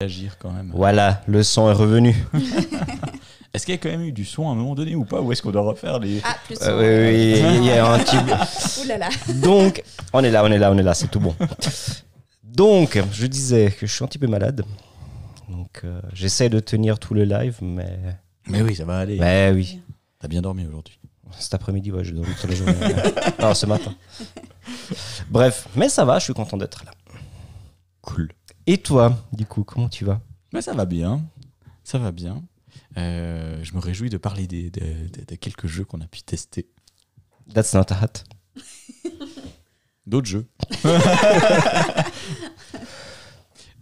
réagir quand même. Voilà, le son est revenu. Est-ce qu'il y a quand même eu du son à un moment donné ou pas? Ou est-ce qu'on doit refaire les. Ah, plus Euh, oui, oui, il y a un petit. Ouh là là. Donc, on est là, on est là, on est là, c'est tout bon. Donc, je disais que je suis un petit peu malade. Donc, euh, j'essaie de tenir tout le live, mais. Mais oui, ça va aller. Mais oui. T'as bien dormi aujourd'hui. Cet après-midi, ouais, je dors toute la journée. non, ce matin. Bref, mais ça va, je suis content d'être là. Cool. Et toi, du coup, comment tu vas? Mais ça va bien. Ça va bien. Euh, je me réjouis de parler des, des quelques jeux qu'on a pu tester. That's not a hat. D'autres jeux.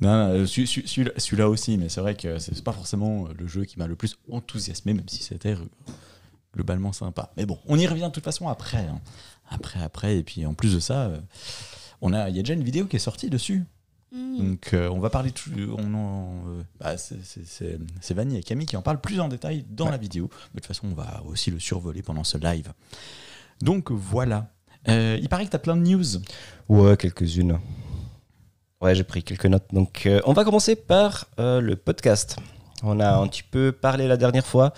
non, non, euh, celui- celui- celui-là aussi, mais c'est vrai que c'est pas forcément le jeu qui m'a le plus enthousiasmé, même si c'était globalement sympa. Mais bon, on y revient de toute façon après. hein. Après, après. Et puis en plus de ça, euh, on a, il y a déjà une vidéo qui est sortie dessus. Hmm. Donc euh, on va parler tout, on en, euh, bah, c'est- c'est- c'est c'est Vanny et Camille qui en parlent plus en détail dans la vidéo. Mais de toute façon, on va aussi le survoler pendant ce live. Donc voilà. Euh, il paraît que tu as plein de news. Ouais, quelques-unes. Ouais, j'ai pris quelques notes. Donc, euh, on va commencer par euh, le podcast. On a un petit peu parlé la dernière fois.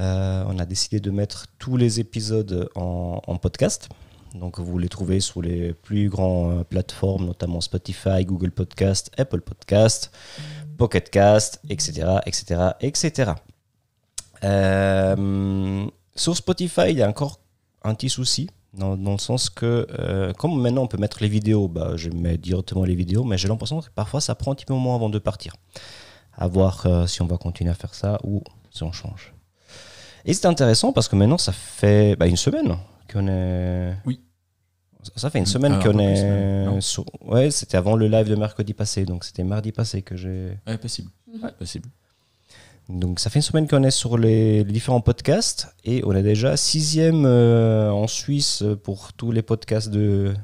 Euh, on a décidé de mettre tous les épisodes en, en podcast. Donc, vous les trouvez sur les plus grandes plateformes, notamment Spotify, Google Podcast, Apple Podcast, Pocket Cast, etc., etc., etc. Euh, sur Spotify, il y a encore un petit souci. Dans, dans le sens que, euh, comme maintenant on peut mettre les vidéos, bah, je mets directement les vidéos, mais j'ai l'impression que parfois ça prend un petit moment avant de partir. À voir euh, si on va continuer à faire ça ou si on change. Et c'est intéressant parce que maintenant ça fait bah, une semaine qu'on est. Oui. Ça fait une semaine Ah, qu'on est. sur- Ouais, c'était avant le live de mercredi passé, donc c'était mardi passé que j'ai. Ouais, possible. Mhm. Ouais, possible. Donc ça fait une semaine qu'on est sur les, les différents podcasts et on est déjà sixième euh, en Suisse pour tous les podcasts de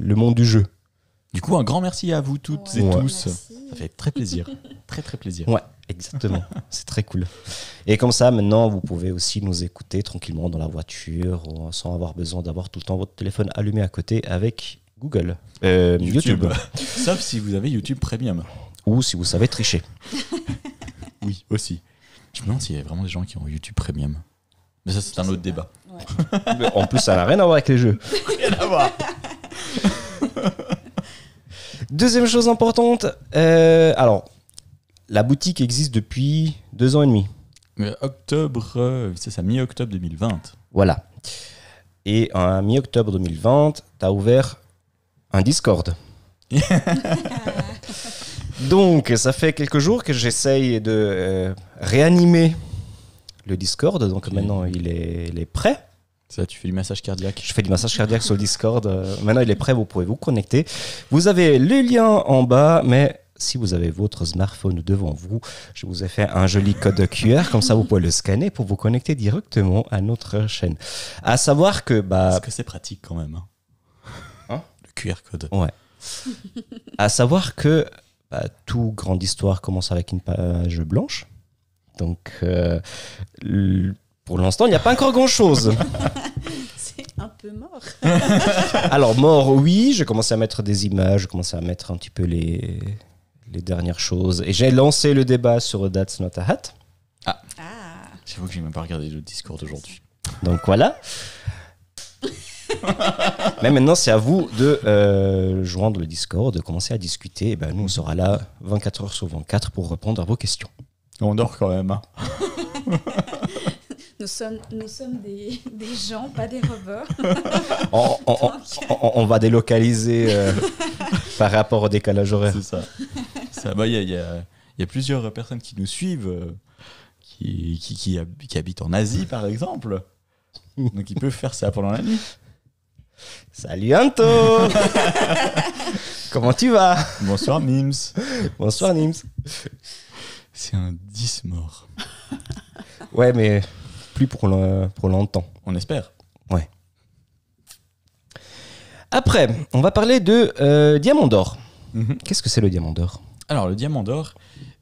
le monde du jeu. Du coup, un grand merci à vous toutes et tous. Merci. Ça fait très plaisir. très très plaisir. Ouais, exactement. C'est très cool. Et comme ça, maintenant, vous pouvez aussi nous écouter tranquillement dans la voiture ou sans avoir besoin d'avoir tout le temps votre téléphone allumé à côté avec Google, Euh, YouTube. Sauf si vous avez YouTube Premium. ou si vous savez tricher. Oui, aussi. Je me demande s'il y a vraiment des gens qui ont YouTube Premium. Mais ça, c'est un autre débat. Ouais. En plus, ça n'a rien à voir avec les jeux. Rien à voir. Deuxième chose importante, euh, alors, la boutique existe depuis deux ans et demi. Mais octobre, euh, c'est ça, mi-octobre 2020. Voilà. Et en mi-octobre 2020, tu as ouvert un Discord. Donc, ça fait quelques jours que j'essaye de euh, réanimer le Discord. Donc, maintenant, il est, il est prêt. Ça, tu fais du massage cardiaque. Je fais du massage cardiaque sur le Discord. Euh, maintenant, il est prêt. Vous pouvez vous connecter. Vous avez le lien en bas, mais si vous avez votre smartphone devant vous, je vous ai fait un joli code QR. Comme ça, vous pouvez le scanner pour vous connecter directement à notre chaîne. À savoir que, bah, Parce que c'est pratique quand même. hein. Hein Le QR code. À savoir que bah, tout grande histoire commence avec une page blanche. Donc, euh, pour l'instant, il n'y a pas encore grand-chose. C'est un peu mort. Alors, mort, oui, j'ai commencé à mettre des images, j'ai commencé à mettre un petit peu les, les dernières choses. Et j'ai lancé le débat sur That's Not a Hat. Ah. J'avoue que j'ai même pas regardé le Discord aujourd'hui. Donc voilà. Mais maintenant, c'est à vous de euh, joindre le Discord, de commencer à discuter. Et ben, nous, on sera là 24 heures sur 24 pour répondre à vos questions. On dort quand même. hein. Nous sommes, nous sommes des, des gens, pas des robots. On, on- on- on- on va délocaliser euh, par rapport au décalage horaire. C'est ça. Ça, bah, Il y, a, il y a- il y a plusieurs personnes qui nous suivent, euh, qui, qui, qui qui habitent en Asie, par exemple. Donc ils peuvent faire ça pendant la nuit. Salut Anto Comment tu vas? Bonsoir Mims. Bonsoir Nims. C'est un 10 mort. Ouais, mais plus pour, le- pour longtemps. On espère. Après, on va parler de euh, Diamant d'Or. Mhm. Qu'est-ce que c'est le Diamant d'Or? Alors le diamant d'or,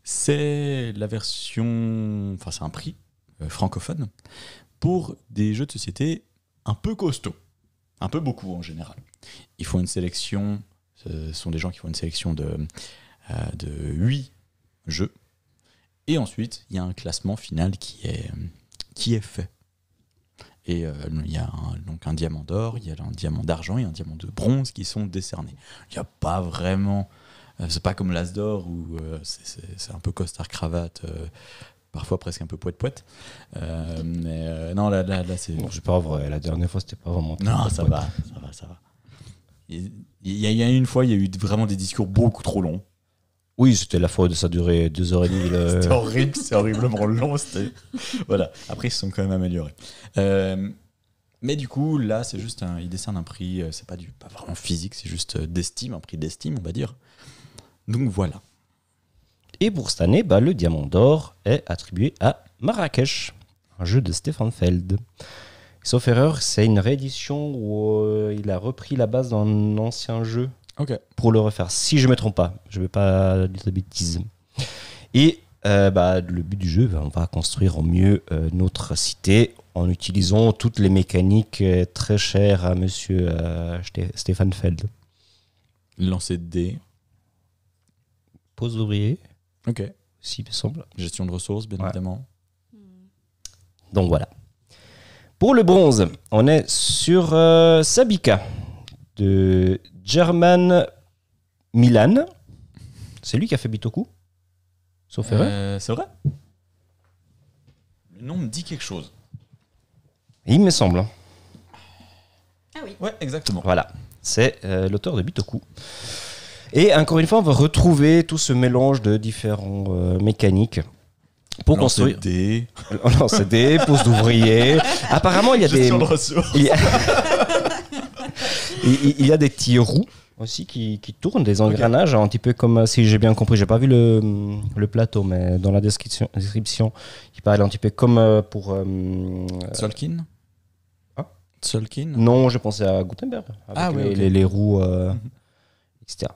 c'est la version, enfin c'est un prix euh, francophone pour des jeux de société un peu costauds, un peu beaucoup en général. Ils font une sélection, ce sont des gens qui font une sélection de, euh, de 8 jeu. Et ensuite, il y a un classement final qui est, qui est fait. Et euh, il y a un, donc un diamant d'or, il y a un diamant d'argent et un diamant de bronze qui sont décernés. Il n'y a pas vraiment. euh, c'est pas comme l'As d'or où euh, c'est- un peu costard-cravate, euh, parfois presque un peu poète-poète. Mais non, là, là, là c'est. Bon, c'est pas vrai, la dernière fois c'était pas vraiment. Non, ça va, ça va, ça va. Il y a une fois, il y a eu vraiment des discours beaucoup trop longs. Oui, c'était la de ça durait deux heures et demie. le- C'était horrible, c'est horriblement long. c'était- Voilà. Après, ils se sont quand même améliorés. Euh, mais du coup, là, c'est juste un, ils un prix. euh, C'est pas du, pas vraiment physique, c'est juste euh, d'estime, un prix d'estime, on va dire. Donc voilà. Et pour cette année, bah, le diamant d'or est attribué à Marrakech, un jeu de Stefan Feld. Sauf erreur, c'est une réédition où euh, il a repris la base d'un ancien jeu Pour le refaire, si je ne me trompe pas. Je ne vais pas dire de bêtises. Et euh, bah, le but du jeu, bah, on va construire au mieux euh, notre cité en utilisant toutes les mécaniques euh, très chères à monsieur euh, Stefan Feld. Lancer de dés. Pose ouvrier, Ok. si il me semble. Gestion de ressources, bien Ouais. évidemment. Donc voilà. Pour le bronze, on est sur Sabika de German Milan. C'est lui qui a fait Bitoku Sauf erreur. Euh, c'est vrai Le nom me dit quelque chose. Il me semble. hein. Ah oui. Ouais, exactement. Voilà. C'est euh, l'auteur de Bitoku. Et encore une fois, on va retrouver tout ce mélange de différents euh, mécaniques pour Lancer construire. de dés. On lance des poses d'ouvriers. Apparemment, il y a des. De. Il y a, il- il y a des petits roues aussi qui, qui tournent, des engrenages, un petit peu comme, euh, si j'ai bien compris, j'ai pas vu le, le plateau, mais dans la description, description il parle un petit peu comme euh, pour... euh, Solkin Ah. Solkin non, je pensais à Gutenberg, avec Ah ouais, les, ok. les- les roues, euh, Mhm. etc.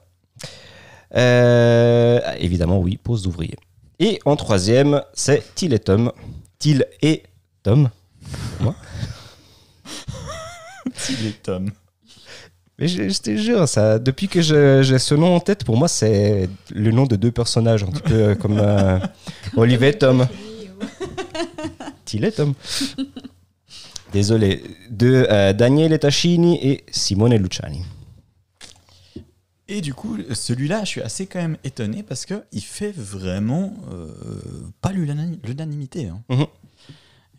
Euh, évidemment, oui, pose d'ouvrier. Et en troisième, c'est Till et Tom. Till et Tom. Il est Tom. Mais je, je te jure, ça, depuis que j'ai ce nom en tête, pour moi, c'est le nom de deux personnages, un petit peu euh, comme euh, Olivier et Tom. Oui, ou- Till et Tom. Désolé. De euh, Daniele Tachini et Simone Luciani. Et du coup, celui-là, je suis assez quand même étonné parce que il fait vraiment euh, pas l'unani- l'unanimité. Hein. Mhm.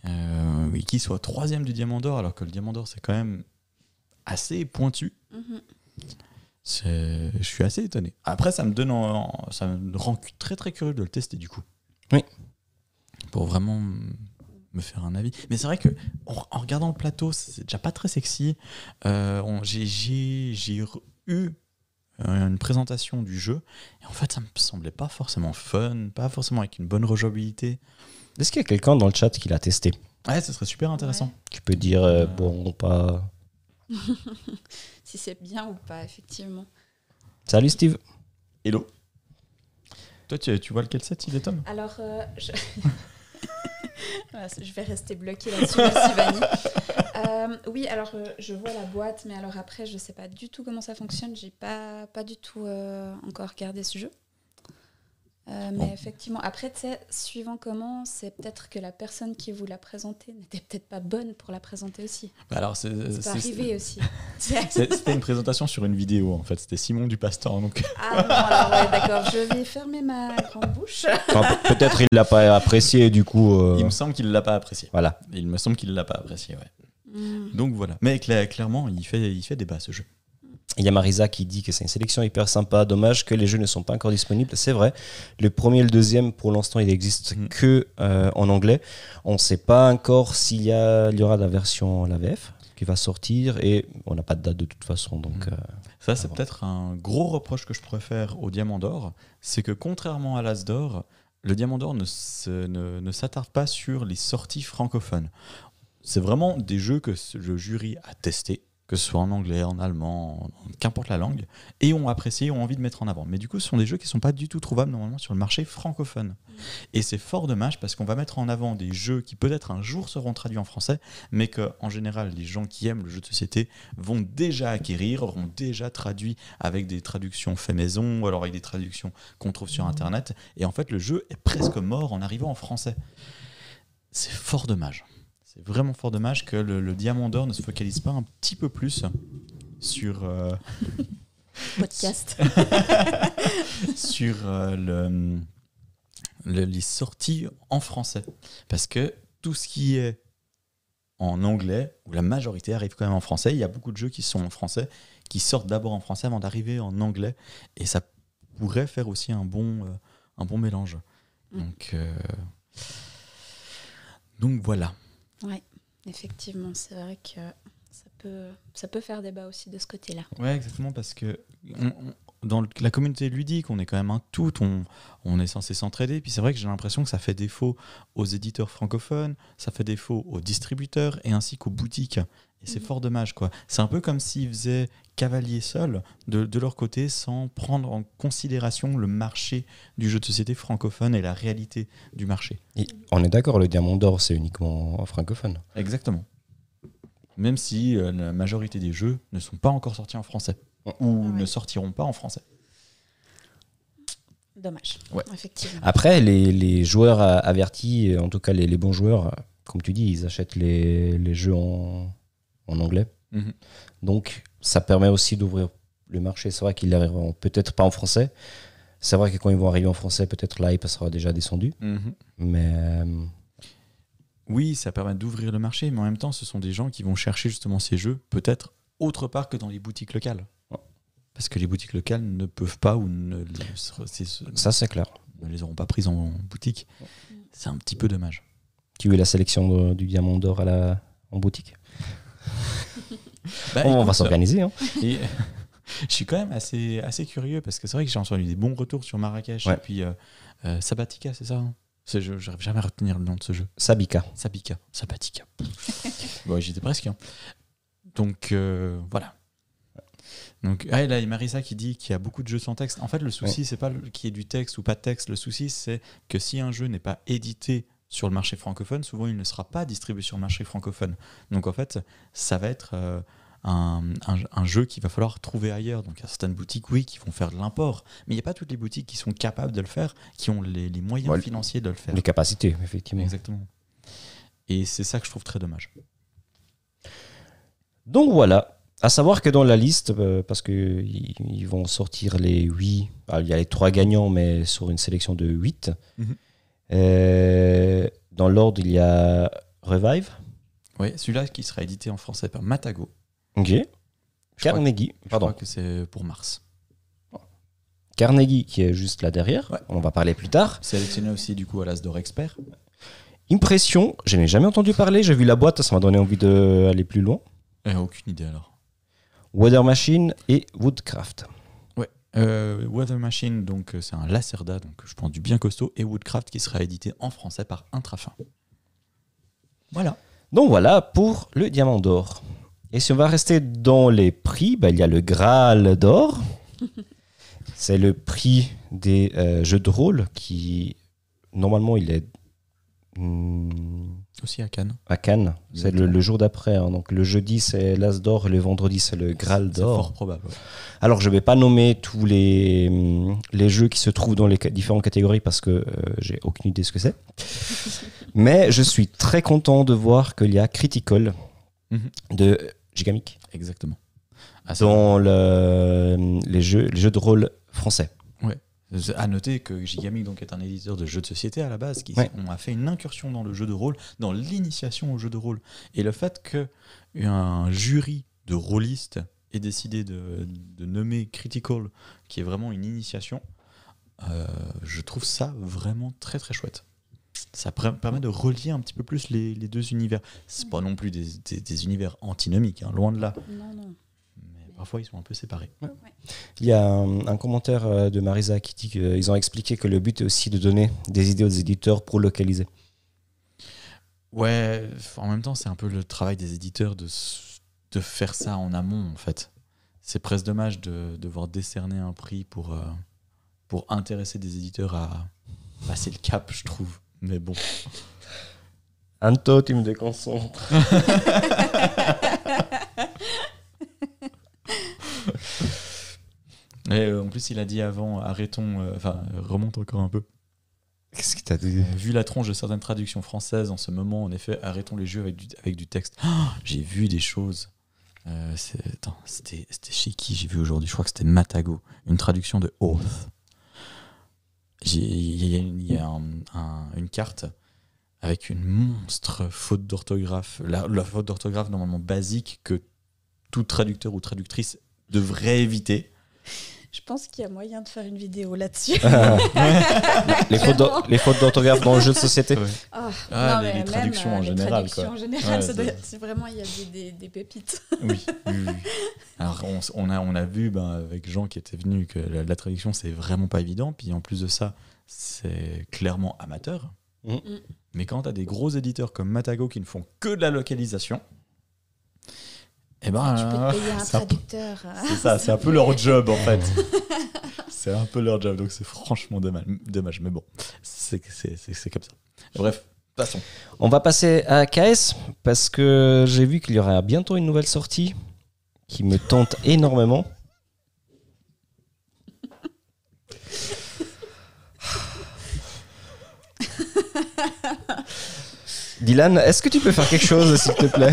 Euh, et qu'il soit troisième du Diamant d'Or, alors que le Diamant d'Or, c'est quand même assez pointu. Je suis assez étonné. Après, ça me donne, en- ça me rend très très curieux de le tester du coup. Oui. Pour vraiment me faire un avis. Mais c'est vrai que en, en regardant le plateau, c'est déjà pas très sexy. Euh, on- j'ai- eu euh, une présentation du jeu et en fait, ça me semblait pas forcément fun, pas forcément avec une bonne rejouabilité. Est-ce qu'il y a quelqu'un dans le chat qui l'a testé? Ouais, ce serait super intéressant. Qui peut dire, euh, bon, pas. Si c'est bien ou pas, effectivement. Salut Steve. Hello. Toi, tu, tu vois lequel c'est, il est Tom? Alors, euh, je... Vais rester bloquée là-dessus, merci Vanny. Euh, oui, alors euh, je vois la boîte, mais alors après, je sais pas du tout comment ça fonctionne. J'ai pas, pas du tout euh, encore regardé ce jeu. Euh, mais Bon. effectivement, après, tu sais, suivant comment, c'est peut-être que la personne qui vous l'a présenté n'était peut-être pas bonne pour la présenter aussi. Bah Alors, c'est arriver aussi. C'était une présentation sur une vidéo en fait. C'était Simon Dupastor. Donc, ah non, alors ouais, d'accord, je vais fermer ma grande bouche. Enfin, Peut-être il l'a pas apprécié, du coup. euh, il me semble qu'il l'a pas apprécié. Voilà. Il me semble qu'il l'a pas apprécié, ouais. Hmm. Donc voilà. Mais cla- clairement, il fait, il fait débat ce jeu. Il y a Marisa qui dit que c'est une sélection hyper sympa. Dommage que les jeux ne sont pas encore disponibles. C'est vrai. Le premier et le deuxième, pour l'instant, il n'existe Mhm. que euh, en anglais. On ne sait pas encore s'il y, a- il y aura la version la VF qui va sortir et on n'a pas de date de toute façon. Donc, Mhm. euh, Ça, c'est peut-être un gros reproche que je pourrais faire au Diamant d'Or. C'est que contrairement à l'As d'Or, le Diamant d'Or ne, se- ne, ne s'attarde pas sur les sorties francophones. C'est vraiment des jeux que le jury a testé que ce soit en anglais, en allemand, qu'importe la langue, et ont apprécié, ont envie de mettre en avant. Mais du coup, ce sont des jeux qui ne sont pas du tout trouvables normalement sur le marché francophone. Et c'est fort dommage parce qu'on va mettre en avant des jeux qui peut-être un jour seront traduits en français, mais que en général, les gens qui aiment le jeu de société vont déjà acquérir, auront déjà traduit avec des traductions fait maison, ou alors avec des traductions qu'on trouve sur Internet. Et en fait, le jeu est presque mort en arrivant en français. C'est fort dommage. C'est vraiment fort dommage que le, le Diamant d'Or ne se focalise pas un petit peu plus sur, euh, Podcast. sur euh, le, le- les sorties en français. Parce que tout ce qui est en anglais, ou la majorité arrive quand même en français, il y a beaucoup de jeux qui sont en français, qui sortent d'abord en français avant d'arriver en anglais. Et ça pourrait faire aussi un bon, euh, un bon mélange. Mm. Donc, euh, donc voilà. Ouais, effectivement, c'est vrai que ça peut, ça peut faire débat aussi de ce côté-là. Ouais, exactement, parce que dans la communauté ludique, on est quand même un tout, on, on est censé s'entraider. Puis c'est vrai que j'ai l'impression que ça fait défaut aux éditeurs francophones, ça fait défaut aux distributeurs et ainsi qu'aux boutiques. Et c'est Mhm. fort dommage, quoi. C'est un peu comme s'ils faisaient cavalier seul de, de leur côté sans prendre en considération le marché du jeu de société francophone et la réalité du marché. Et on est d'accord, le diamant d'or, c'est uniquement francophone. Exactement. Même si euh, la majorité des jeux ne sont pas encore sortis en français ou Ouais. ne sortiront pas en français. Dommage, Ouais. effectivement. Après, les, les joueurs avertis, en tout cas les, les bons joueurs, comme tu dis, ils achètent les, les jeux en, en anglais. Mhm. Donc, ça permet aussi d'ouvrir le marché. C'est vrai qu'ils arriveront peut-être pas en français. C'est vrai que quand ils vont arriver en français, peut-être l'hype sera déjà descendu. Mais euh, Oui, ça permet d'ouvrir le marché, mais en même temps, ce sont des gens qui vont chercher justement ces jeux, peut-être autre part que dans les boutiques locales. Ouais. Parce que les boutiques locales ne peuvent pas ou ne ça, c'est clair. ne les auront pas prises en boutique. C'est un petit peu dommage. Tu veux la sélection du diamant d'or à la, en boutique? Bah, On va s'organiser. hein. Et je suis quand même assez, assez curieux parce que c'est vrai que j'ai entendu des bons retours sur Marrakech Ouais. et puis euh, euh, Sabatica, c'est ça hein? Ce jeu, J'arrive jamais à retenir le nom de ce jeu. Sabika. Sabika. Sabatica. ouais, j'étais presque. hein. Donc euh, voilà. Donc ah, là, il y a Marisa qui dit qu'il y a beaucoup de jeux sans texte. En fait, le souci, c'est pas qu'il y ait du texte ou pas de texte. Le souci, c'est que si un jeu n'est pas édité sur le marché francophone, souvent il ne sera pas distribué sur le marché francophone. Donc en fait, ça va être euh, un, un- un jeu qu'il va falloir trouver ailleurs. Donc il y a certaines boutiques, oui, qui vont faire de l'import, mais il n'y a pas toutes les boutiques qui sont capables de le faire, qui ont les, les moyens Ouais, financiers de le faire. Les capacités, effectivement. Exactement. Et c'est ça que je trouve très dommage. Donc voilà. À savoir que dans la liste, euh, parce qu'ils ils vont sortir les 8, il y a les 3 gagnants, mais sur une sélection de 8. Mhm. Euh, dans l'ordre, il y a Revive, Oui, celui-là qui sera édité en français par Matago. ok. Je Carnegie, je pardon. crois que c'est pour mars. Carnegie qui est juste là derrière, Ouais. on va parler plus tard. Sélectionné aussi du coup à l'As d'Or Expert. Impression, je n'ai jamais entendu parler, j'ai vu la boîte, ça m'a donné envie d'aller plus loin. Euh, aucune idée alors. Weather Machine et Woodcraft. Euh, Weather Machine, donc euh, c'est un Lacerda, donc je pense du bien costaud, et Woodcraft qui sera édité en français par Intrafin. Voilà. Donc voilà pour le diamant d'or. Et si on va rester dans les prix, bah, il y a le Graal d'or. C'est le prix des euh, jeux de rôle qui, normalement, il est Aussi à Cannes. à Cannes. C'est le, jour d'après. hein. Donc le jeudi, c'est l'As d'or le vendredi, c'est le Graal C'est fort d'or. probable. ouais. Alors, je ne vais pas nommer tous les, hum, les jeux qui se trouvent dans les différentes catégories parce que euh, j'ai aucune idée ce que c'est. Mais je suis très content de voir qu'il y a Critical Mhm. de Gigamic Exactement. Ah, dans le- les, jeux, les jeux de rôle français. À noter que Gigamic donc, est un éditeur de jeux de société à la base, qui Ouais. on a fait une incursion dans le jeu de rôle, dans l'initiation au jeu de rôle. Et le fait qu'un jury de rôlistes ait décidé de, de nommer Critical, qui est vraiment une initiation, euh, je trouve ça vraiment très très chouette. Ça permet de relier un petit peu plus les, les deux univers. C'est pas non plus des, des- des univers antinomiques, hein, loin de là. Non, non. Parfois ils sont un peu séparés. Il y a un, un commentaire euh, de Marisa qui dit qu'ils ont expliqué que le but est aussi de donner des idées aux éditeurs pour localiser. Ouais, en même temps, c'est un peu le travail des éditeurs de, de faire ça en amont, en fait. C'est presque dommage de devoir décerner un prix pour, euh, pour intéresser des éditeurs à passer le cap, je trouve. Mais bon. Anto, tu me déconcentres. Et euh, en plus, il a dit avant, arrêtons, euh, enfin, remonte encore un peu. Qu'est-ce que t'as dit Euh, vu la tronche de certaines traductions françaises en ce moment, en effet, arrêtons les jeux avec du, avec du texte. Ah, j'ai vu des choses. Euh, c'était chez qui j'ai vu aujourd'hui? Je crois que c'était Matago, une traduction de Oath. Il y a, une- il y a un- un- une carte avec une monstre faute d'orthographe. La, la faute d'orthographe normalement basique que tout traducteur ou traductrice devrait éviter. Je pense qu'il y a moyen de faire une vidéo là-dessus. les, fautes d'or- les fautes d'orthographe dans le jeu de société. Ah, Ah, non, les- mais les même, traductions euh, en les général, traductions quoi. en général, Ouais, ça doit vraiment, il y a des, des- des pépites. Oui, oui, oui. Alors, on, a, on a vu ben, avec Jean qui était venu que la, la traduction, c'est vraiment pas évident. Puis en plus de ça, c'est clairement amateur. Mhm. Mm. Mais quand tu as des gros éditeurs comme Matago qui ne font que de la localisation, eh ben, tu peux te payer un traducteur. euh. c'est ça, c'est un peu leur job en fait. c'est un peu leur job, donc c'est franchement dommage. dommage mais bon, c'est c'est- c'est- c'est comme ça. Bref, passons. On va passer à KS parce que j'ai vu qu'il y aura bientôt une nouvelle sortie qui me tente énormément. Dylan, est-ce que tu peux faire quelque chose, s'il te plaît?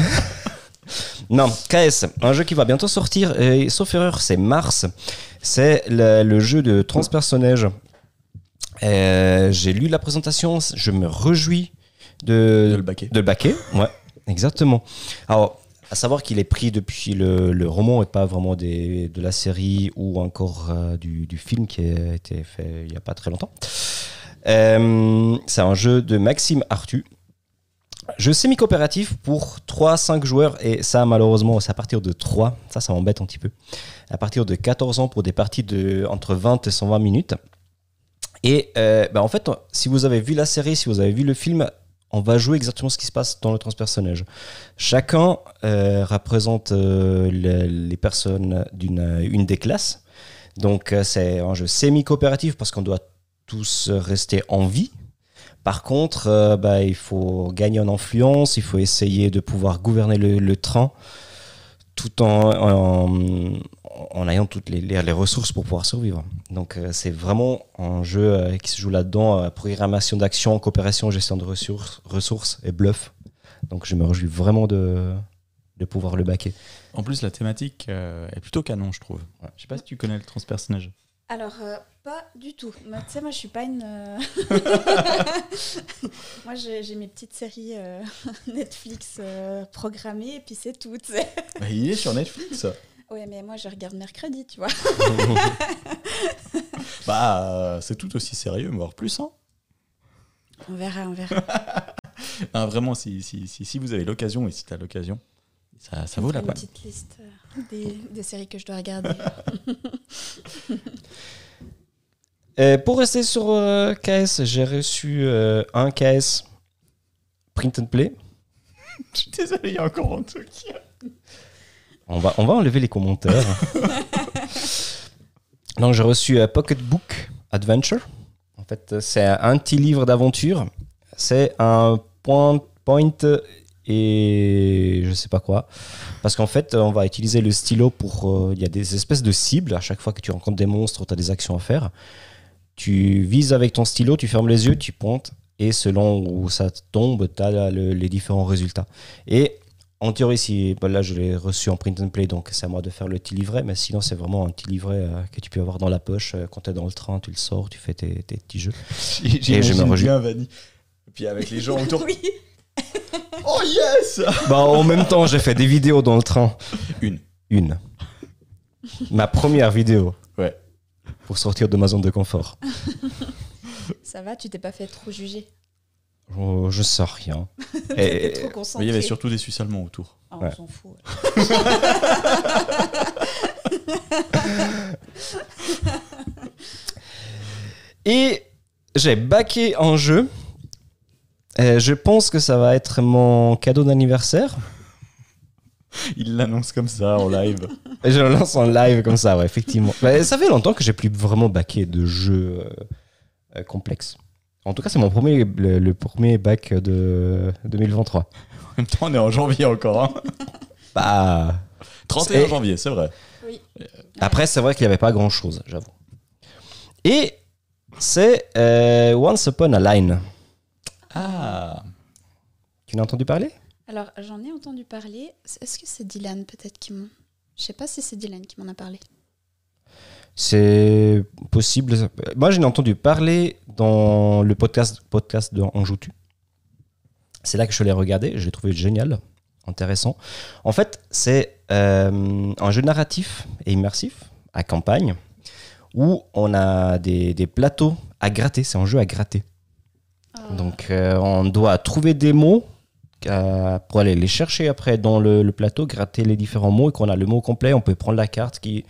Non, KS, un jeu qui va bientôt sortir, et, sauf erreur, c'est Mars. C'est le, le jeu de transpersonnage. Euh, J'ai lu la présentation, je me réjouis de, De le baquer. de le ouais, exactement. Alors, à savoir qu'il est pris depuis le, le roman et pas vraiment des, de la série ou encore euh, du, du film qui a été fait il n'y a pas très longtemps. Euh, c'est un jeu de Maxime Artu. Jeu semi-coopératif pour 3-5 joueurs et ça malheureusement c'est à partir de 3, ça ça m'embête un petit peu. À partir de 14 ans pour des parties de entre 20 et 120 minutes. Et euh, bah, en fait, si vous avez vu la série, si vous avez vu le film, on va jouer exactement ce qui se passe dans le transpersonnage. Chacun euh, représente euh, le- les personnes d'une une des classes. Donc c'est un jeu semi-coopératif parce qu'on doit tous rester en vie. Par contre, euh, bah, il faut gagner en influence, il faut essayer de pouvoir gouverner le, le train tout en, en, en ayant toutes les, les- les ressources pour pouvoir survivre. Donc euh, c'est vraiment un jeu euh, qui se joue là-dedans, euh, programmation d'action, coopération, gestion de ressources, ressources et bluff. Donc je me réjouis vraiment de, de pouvoir le baquer. En plus, la thématique euh, est plutôt canon, je trouve. Ouais. Je sais pas si tu connais le transpersonnage. Alors, euh, pas du tout. Tu sais, moi, je suis pas une. euh, moi, j'ai mes petites séries euh, Netflix euh, programmées et puis c'est tout. Bah, il est sur Netflix. Ouais, mais moi, je regarde mercredi, tu vois. Bah, euh, c'est tout aussi sérieux, voire plus. Hein. On verra, on verra. Ah, vraiment, si, si, si, si vous avez l'occasion et si tu as l'occasion, ça, ça vaut la une peine. petite liste des, des séries que je dois regarder. Et pour rester sur euh, KS, j'ai reçu euh, un KS print and play. Je suis désolé, il y a encore un truc. On va, on va enlever les commentaires. Donc j'ai reçu euh, Pocketbook Adventure. En fait, euh, c'est un petit livre d'aventure. C'est un point, point et je sais pas quoi. Parce qu'en fait, on va utiliser le stylo pour... euh, Il y a des espèces de cibles. À chaque fois que tu rencontres des monstres, tu as des actions à faire. Tu vises avec ton stylo, tu fermes les yeux, tu pointes. Et selon où ça tombe, tu as les différents résultats. Et en théorie, si, bah là je l'ai reçu en print and play, donc c'est à moi de faire le petit livret, mais sinon c'est vraiment un petit livret euh, que tu peux avoir dans la poche. euh, quand tu es dans le train, tu le sors, tu fais tes, tes petits jeux. J'imagine je me bien Vanny. Et puis avec les gens autour. oui. Oh yes bah, en même temps, j'ai fait des vidéos dans le train. Une. Une. Ma première vidéo. Ouais. Pour sortir de ma zone de confort. Ça va, tu t'es pas fait trop juger? Oh, je sais rien. Et, trop il y avait surtout des Suisses allemands autour. Ah, Ouais. On s'en fout. ouais. et j'ai baqué un jeu. Euh, je pense que ça va être mon cadeau d'anniversaire. Il l'annonce comme ça en live. Et je le lance en live comme ça, ouais, effectivement. Bah, ça fait longtemps que j'ai plus vraiment baqué de jeux euh, euh, complexes. En tout cas, c'est mon premier, le, le premier bac de 2023. En même temps, on est en janvier encore. Hein. Bah, 31 Et- janvier, c'est vrai. Oui. après, c'est vrai qu'il n'y avait pas grand chose, j'avoue. Et c'est euh, Once Upon a Line. Ah. Tu n'as entendu parler? Alors, j'en ai entendu parler. Est-ce que c'est Dylan peut-être qui m'en. Je sais pas si c'est Dylan qui m'en a parlé. C'est possible. Moi, j'en ai entendu parler dans le podcast, podcast de joues-tu? C'est là que je l'ai regardé. Je l'ai trouvé génial, intéressant. En fait, c'est euh, un jeu narratif et immersif à campagne où on a des, des plateaux à gratter. C'est un jeu à gratter. Donc, euh, on doit trouver des mots euh, pour aller les chercher après dans le, le plateau, gratter les différents mots et qu'on a le mot complet, on peut prendre la carte qui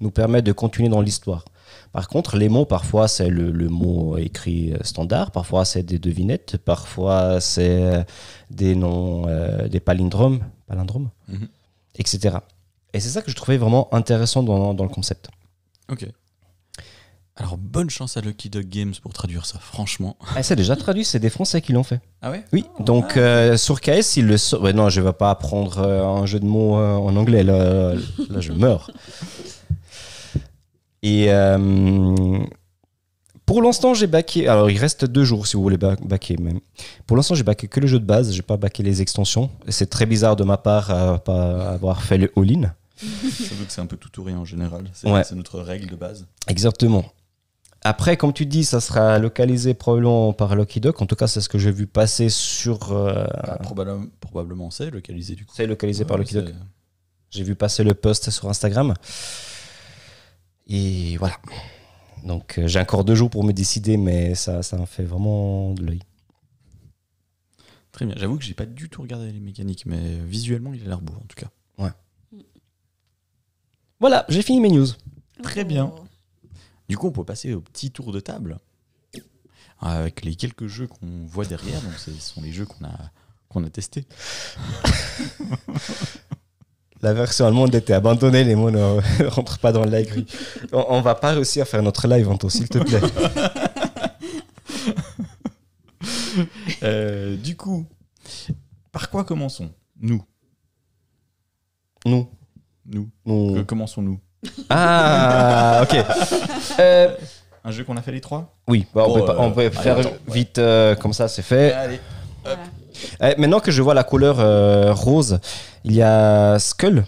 nous permet de continuer dans l'histoire. Par contre, les mots, parfois, c'est le, le mot écrit euh, standard, parfois, c'est des devinettes, parfois, c'est euh, des noms, euh, des palindromes, palindromes Mhm. etc. Et c'est ça que je trouvais vraiment intéressant dans, dans le concept. Ok. Alors, bonne chance à Lucky Dog Games pour traduire ça, franchement. Ah, c'est déjà traduit, c'est des Français qui l'ont fait. Ah ouais Oui, donc euh, sur KS, il le sort. Ouais, non, je vais pas apprendre euh, un jeu de mots euh, en anglais, là, là je meurs. Et pour l'instant, j'ai backé. Alors, il reste deux jours si vous voulez ba- backer même. Pour l'instant, j'ai backé que le jeu de base, j'ai pas backé les extensions. C'est très bizarre de ma part à pas avoir fait le all-in. Surtout que c'est un peu tout ou rien en général. C'est Ouais. c'est notre règle de base. Exactement. Après, comme tu dis, ça sera localisé probablement par Lucky Duck. En tout cas, c'est ce que j'ai vu passer sur. euh, Ah, probablement, probablement c'est localisé du coup. c'est localisé par Ouais, Lucky Duck. J'ai vu passer le post sur Instagram. Et voilà. Donc euh, j'ai encore deux jours pour me décider, mais ça, ça me fait vraiment de l'œil. Très bien. J'avoue que j'ai pas du tout regardé les mécaniques, mais visuellement, il a l'air beau en tout cas. Voilà, j'ai fini mes news. Très bien. Du coup, on peut passer au petit tour de table avec les quelques jeux qu'on voit derrière. Donc, ce sont les jeux qu'on a qu'on a testés. La version allemande était abandonnée, les mots ne rentrent pas dans la grille. On, on va pas réussir à faire notre live, Anto, s'il te plaît. Euh, du coup, par quoi commençons? Nous. Nous. Nous. nous- Que commençons-nous? Ah, ok. Euh, Un jeu qu'on a fait les trois oui, bah, on Bon, peut, pas- on euh, peut allez, faire attends, ouais. vite euh, comme ça, c'est fait. Allez. Voilà. Eh, maintenant que je vois la couleur euh, rose, il y a Skull.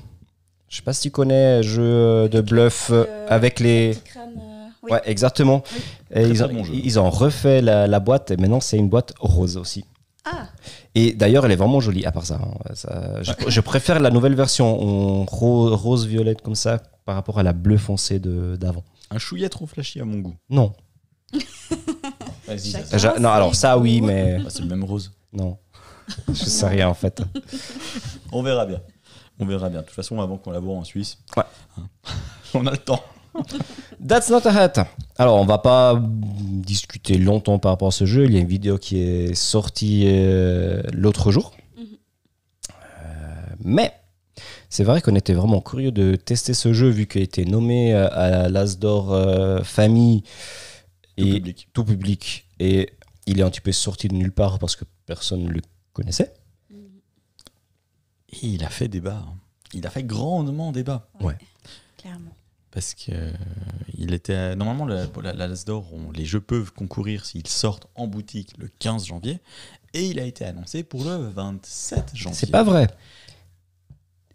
Je sais pas si tu connais, jeu de bluff euh, Euh, avec les. Petit crâne, euh, oui. Ouais, exactement. Oui. Et Très, ils, très ont, bon jeu. ils ont refait la, la boîte et maintenant c'est une boîte rose aussi. Ah, Et d'ailleurs, elle est vraiment jolie, à part ça. hein. Ça- je, je préfère la nouvelle version en ro- rose-violette comme ça par rapport à la bleu foncé de- d'avant. Un chouïa trop flashy à mon goût. Non. Vas-y, ça- non, alors ça, oui, mais Ah, c'est le même rose. non. Je sais rien en fait. On verra bien. On verra bien. De toute façon, avant qu'on la voit en Suisse, Ouais. hein, on a le temps. That's not a hat. Alors, on va pas discuter longtemps par rapport à ce jeu. Il y a une vidéo qui est sortie euh, l'autre jour. Euh, mais c'est vrai qu'on était vraiment curieux de tester ce jeu vu qu'il a été nommé euh, à l'As d'Or euh, Famille Tout et public. tout public. Et il est un petit peu sorti de nulle part parce que personne ne le connaissait. Et il a fait débat. hein. Il a fait grandement débat. clairement. Parce que euh, il était normalement la, la, la Las d'Or, on- les jeux peuvent concourir s'ils sortent en boutique le 15 janvier, et il a été annoncé pour le 27 janvier. C'est pas vrai.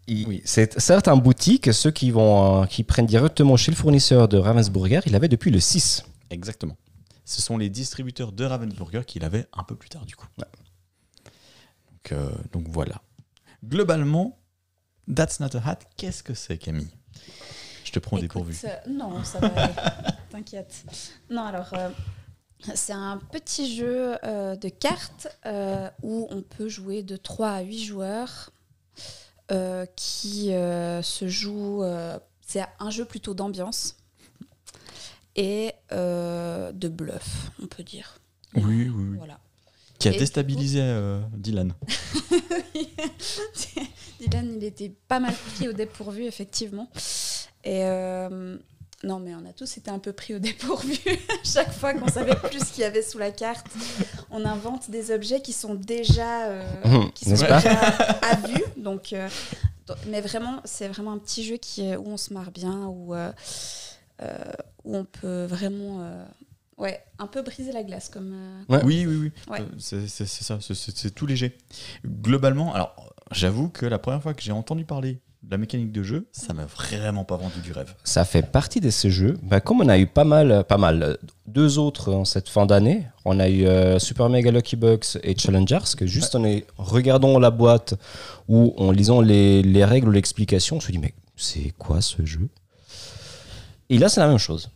Il- Oui. C'est certes boutique, ceux qui, vont, euh, qui prennent directement chez le fournisseur de Ravensburger, il avait depuis le 6. Exactement. Ce sont les distributeurs de Ravensburger qui l'avaient un peu plus tard du coup. Donc, euh, donc voilà. Globalement, That's Not a Hat, qu'est-ce que c'est Camille? Je te prends Écoute, dépourvu. euh, non, ça va aller. T'inquiète. Non, alors, euh, c'est un petit jeu euh, de cartes où on peut jouer de 3 à 8 joueurs qui se joue. c'est un jeu plutôt d'ambiance et de bluff, on peut dire. Oui, oui, oui. Voilà. Qui a Et- déstabilisé Dylan. Dylan, il était pas mal pris au dépourvu, effectivement. Et euh, non, mais on a tous été un peu pris au dépourvu. Chaque fois qu'on savait plus ce qu'il y avait sous la carte, on invente des objets qui sont déjà, euh, Hum, qui sont déjà à vue. Donc, euh, donc- mais vraiment, c'est vraiment un petit jeu qui, est- où on se marre bien, où, euh, où on peut vraiment, euh, ouais, un peu briser la glace comme. euh, Ouais. Oui, oui, oui. Ouais. C'est ça, c'est- tout léger. Globalement, alors j'avoue que la première fois que j'ai entendu parler la mécanique de jeu, ça m'a vraiment pas vendu du rêve. Ça fait partie de ces jeux. Bah, comme on a eu pas mal, pas mal, euh, deux autres en cette fin d'année. On a eu euh, Super Mega Lucky Box et Challengers, que juste en est- regardant la boîte ou en lisant les, les règles ou l'explication, on se dit mais c'est quoi ce jeu? Et là c'est la même chose.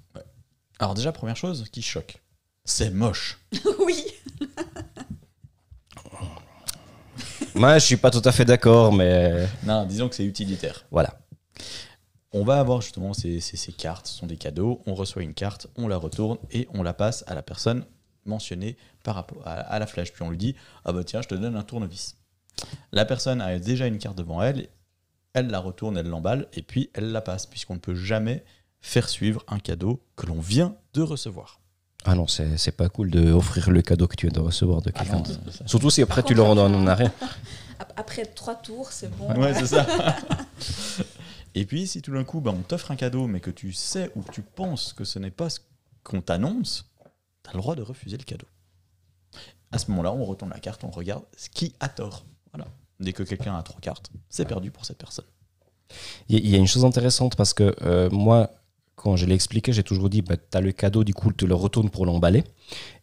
Alors déjà, première chose qui choque, c'est moche. oui. Moi je suis pas tout à fait d'accord, mais Non, disons que c'est utilitaire. voilà. On va avoir justement ces, ces- ces cartes, ce sont des cadeaux, on reçoit une carte, on la retourne et on la passe à la personne mentionnée par rapport à, à la flèche. Puis on lui dit Ah bah tiens, je te donne un tournevis. La personne a déjà une carte devant elle, elle la retourne, elle l'emballe et puis elle la passe, puisqu'on ne peut jamais faire suivre un cadeau que l'on vient de recevoir. Ah non, c'est c'est pas cool de offrir le cadeau que tu viens de recevoir de Ah quelqu'un. Surtout si après Par tu le redonnes en arrière. Ap- Après trois tours, c'est bon. Ouais, c'est ça. Et puis, si tout d'un coup, bah, on t'offre un cadeau, mais que tu sais ou que tu penses que ce n'est pas ce qu'on t'annonce, tu as le droit de refuser le cadeau. À ce moment-là, on retourne la carte, on regarde ce qui a tort. Voilà. Dès que quelqu'un a trois cartes, c'est perdu pour cette personne. Il y- il y a une chose intéressante parce que euh, moi, quand je l'ai expliqué, j'ai toujours dit bah, tu as le cadeau, du coup, tu le retournes pour l'emballer.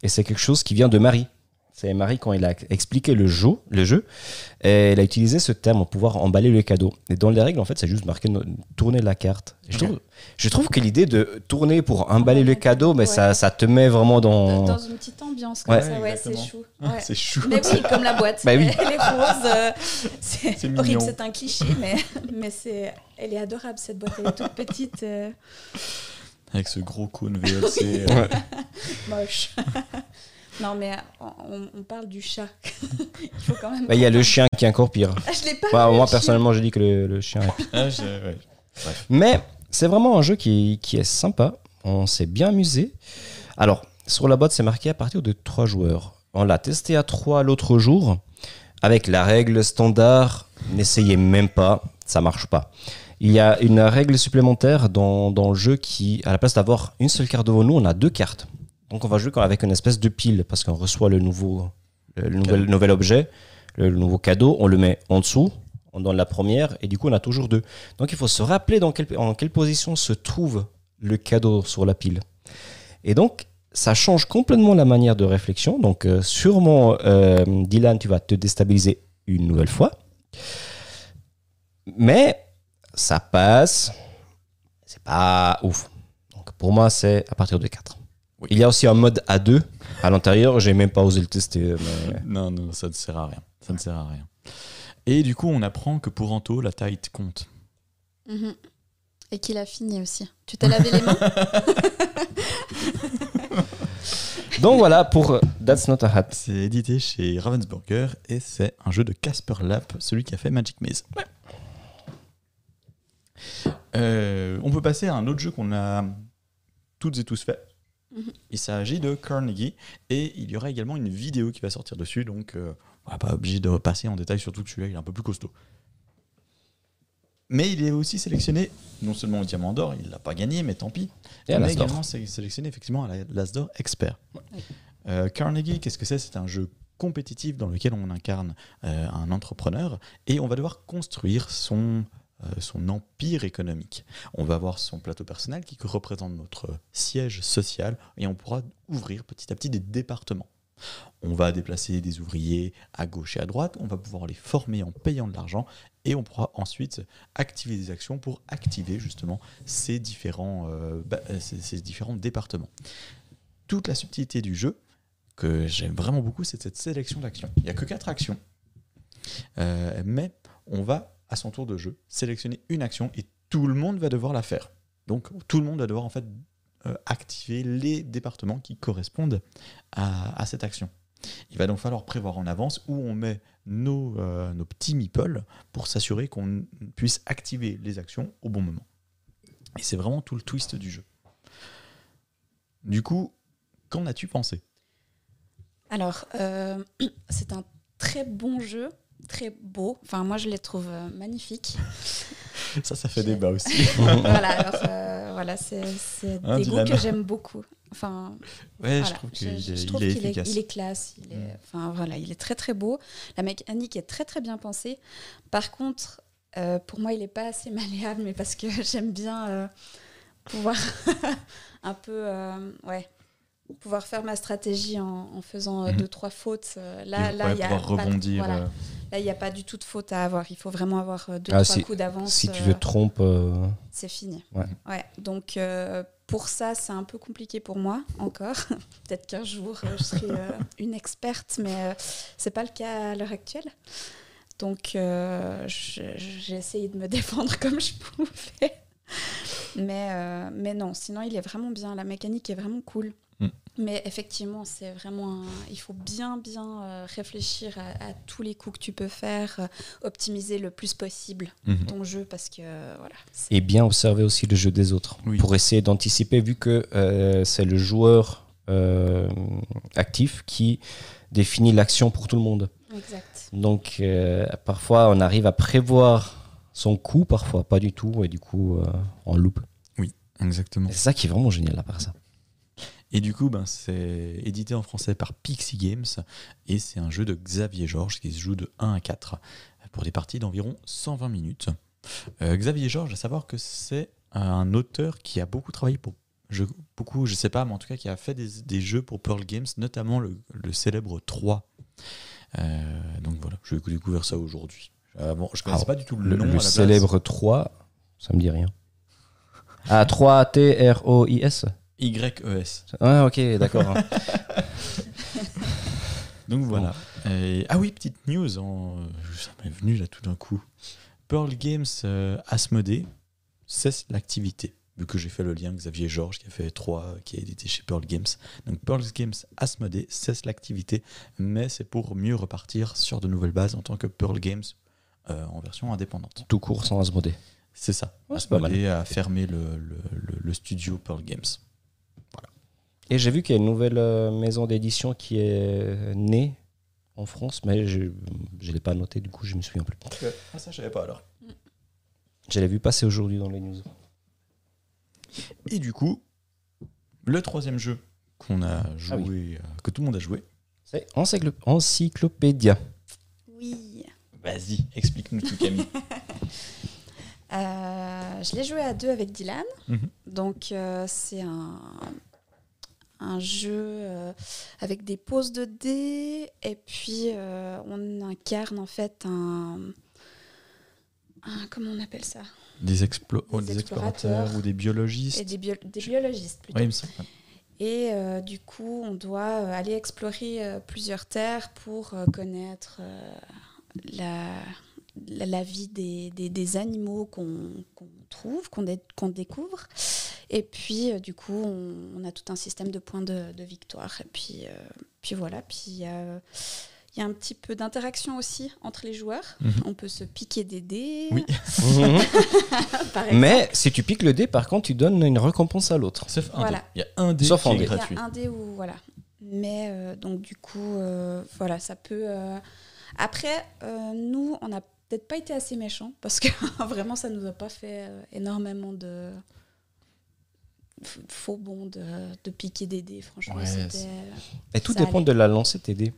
Et c'est quelque chose qui vient de Marie. C'est Marie, quand il a expliqué le jeu, le jeu elle a utilisé ce terme, pouvoir emballer le cadeau. Et dans les règles, en fait, c'est juste marqué tourner la carte. Je, trouve, je trouve que l'idée de tourner pour emballer le cadeau, mais Ouais. ça, ça te met vraiment dans. Dans une petite ambiance comme Ouais. ça, ouais, c'est chou. Ouais. C'est chou. Mais oui, comme la boîte. Bah oui. Elle est rose. euh, c'est C'est horrible, mignon. c'est un cliché, mais, mais c'est, elle est adorable cette boîte. Elle est toute petite, euh, Avec ce gros cône VLC. euh, moche. Non, mais on, on parle du chat. Il faut quand même. Bah, Il y a le chien qui est encore pire. Ah, je l'ai pas. Bah, vu, moi, personnellement, je dis que le, le chien est ah, je- ouais. Mais c'est vraiment un jeu qui, qui est sympa. On s'est bien amusé. Alors, sur la boîte, c'est marqué à partir de 3 joueurs. On l'a testé à 3 l'autre jour. Avec la règle standard, n'essayez même pas, ça marche pas. Il y a une règle supplémentaire dans, dans le jeu qui, à la place d'avoir une seule carte devant nous, on a deux cartes. Donc on va jouer avec une espèce de pile parce qu'on reçoit le nouveau, le nouvel, nouvel objet, le, nouveau cadeau, on le met en dessous, on donne la première et du coup on a toujours deux. Donc il faut se rappeler dans quelle, en quelle position se trouve le cadeau sur la pile. Et donc ça change complètement la manière de réflexion. Donc euh, sûrement, euh, Dylan, tu vas te déstabiliser une nouvelle fois. Mais ça passe. C'est pas ouf. Donc pour moi, c'est à partir de 4. Oui. Il y a aussi un mode A2 à l'intérieur. J'ai même pas osé le tester. mais- Non, non, ça ne sert à rien. Ça ne sert à rien. Et du coup, on apprend que pour Anto, la taille compte. Mhm. Et qu'il a fini aussi. Tu t'es lavé les mains? Donc voilà pour euh, That's Not a Hat. C'est édité chez Ravensburger et c'est un jeu de Casper Lap, celui qui a fait Magic Maze. Euh, on peut passer à un autre jeu qu'on a toutes et tous fait. Il s'agit de Carnegie et il y aura également une vidéo qui va sortir dessus, donc euh, on va pas obligé de passer en détail, surtout que celui-là il est un peu plus costaud. Mais il est aussi sélectionné, non seulement au Diamant d'Or, il l'a pas gagné, mais tant pis. Et l'As d'Or. également sé- sélectionné effectivement à la- l'As d'Or Expert. Euh, Carnegie, qu'est-ce que c'est? C'est un jeu compétitif dans lequel on incarne euh, un entrepreneur et on va devoir construire son, euh, son empire économique. On va avoir son plateau personnel qui représente notre siège social et on pourra ouvrir petit à petit des départements. On va déplacer des ouvriers à gauche et à droite, on va pouvoir les former en payant de l'argent et on pourra ensuite activer des actions pour activer justement ces différents, euh, bah, euh, ces, différents départements. Toute la subtilité du jeu, que j'aime vraiment beaucoup, c'est cette sélection d'actions. Il n'y a que quatre actions, Euh, mais on va, à son tour de jeu, sélectionner une action et tout le monde va devoir la faire. Donc tout le monde va devoir en fait euh, activer les départements qui correspondent à, cette action. Il va donc falloir prévoir en avance où on met nos, euh, nos petits meeples pour s'assurer qu'on puisse activer les actions au bon moment. Et c'est vraiment tout le twist du jeu. Du coup, qu'en as-tu pensé? Alors, euh, c'est un très bon jeu, très beau. Enfin, moi, je les trouve euh, magnifiques. Ça, ça fait débat aussi. voilà, alors, euh, voilà, c'est Hein, des goûts que j'aime beaucoup. Enfin, Ouais, je trouve je- qu'il je est, trouve il est efficace. il est classe. Il est, Mm. enfin, voilà, il est très très beau. La mécanique est très très bien pensée. Par contre, euh, pour moi, il n'est pas assez malléable, mais parce que j'aime bien euh, pouvoir un peu, ouais, pouvoir faire ma stratégie en, en faisant Mhm. deux trois fautes. Là, là, il y a pouvoir rebondir. voilà. Là, il n'y a pas du tout de faute à avoir. Il faut vraiment avoir euh, deux Ah, trois si- coups d'avance. Si tu euh, te trompes, euh, c'est fini. Ouais. Ouais. Donc euh, pour ça, c'est un peu compliqué pour moi encore. Peut-être qu'un jour je serai euh, une experte, mais c'est pas le cas à l'heure actuelle. Donc j'ai essayé de me défendre comme je pouvais. Mais, mais non, sinon il est vraiment bien. La mécanique est vraiment cool. Mais effectivement, c'est vraiment un- il faut bien bien euh, réfléchir à, à tous les coups que tu peux faire, euh, optimiser le plus possible mhm. ton jeu parce que euh, voilà. et bien observer aussi le jeu des autres Oui. pour essayer d'anticiper, vu que euh, c'est le joueur euh, actif qui définit l'action pour tout le monde. Exact. Donc euh, parfois on arrive à prévoir son coup, parfois pas du tout, et du coup euh, on loupe. Exactement. Et C'est ça qui est vraiment génial à part ça. Et du coup, ben, c'est édité en français par Pixie Games et c'est un jeu de Xavier Georges qui se joue de 1 à 4 pour des parties d'environ 120 minutes. Euh, Xavier Georges, à savoir que c'est un auteur qui a beaucoup travaillé pour. Je, beaucoup, je sais pas, mais en tout cas qui a fait des, des jeux pour Pearl Games, notamment le, le célèbre 3. Euh, donc voilà, j'ai découvert ça aujourd'hui. Avant, je connaissais Ah, pas du tout le, Le, nom. le à la célèbre 3, ça me dit rien. Ah, 3-T-R-O-I-S YES. Ah, ok, d'accord. Donc voilà. Et- ah oui, petite news, en, ça m'est venu là tout d'un coup. Pearl Games euh, Asmodée cesse l'activité. Vu que j'ai fait le lien Xavier Georges qui a fait 3, qui a édité chez Pearl Games. Donc Pearl Games Asmodée cesse l'activité, mais c'est pour mieux repartir sur de nouvelles bases en tant que Pearl Games euh, en version indépendante. Tout court sans Asmodée. C'est ça. Ouais. Asmodée a fermé le, le- le- le studio Pearl Games. Et j'ai vu qu'il y a une nouvelle euh, maison d'édition qui est née en France, mais je ne l'ai pas noté, du coup je me souviens plus. Ah ça je savais pas alors. Je l'ai vu passer aujourd'hui dans les news. Et du coup, le troisième jeu qu'on a joué, Ah oui. euh, que tout le monde a joué, C'est Encyclo- Encyclopédia. Oui. Vas-y, explique-nous tout, Camille. Euh, je l'ai joué à deux avec Dylan. Mhm. Donc, euh, c'est un, un jeu euh, avec des poses de dés. Et puis, euh, on incarne en fait un. un- comment on appelle ça? Des, explo- Des des explorateurs explorateurs. ou des biologistes. Et des, bio- des biologistes plutôt. Ouais, il me semble. Et euh, du coup, on doit euh, aller explorer euh, plusieurs terres pour connaître la, la, la vie des, des, des animaux qu'on qu'on trouve, qu'on dé- qu'on découvre. Et puis, euh, du coup, on, on a tout un système de points de, de victoire. Et puis, euh, puis voilà. Puis il y a, il y a un petit peu d'interaction aussi entre les joueurs. Mhm. On peut se piquer des dés. Oui. par exemple. mais si tu piques le dé, par contre, tu donnes une récompense à l'autre. Sauf un Voilà. dé. Il y a un dé Sauf qui est dé. gratuit. Il y a un dé où voilà. Mais euh, donc du coup, euh, voilà, ça peut. euh, Après, euh, nous, on n'a peut-être pas été assez méchants parce que vraiment, ça nous a pas fait euh, énormément de faux bons de, de piquer des dés. Franchement, Ouais, c'était. c'est- Et tout Ça dépend allait. de la lancée de tes dés.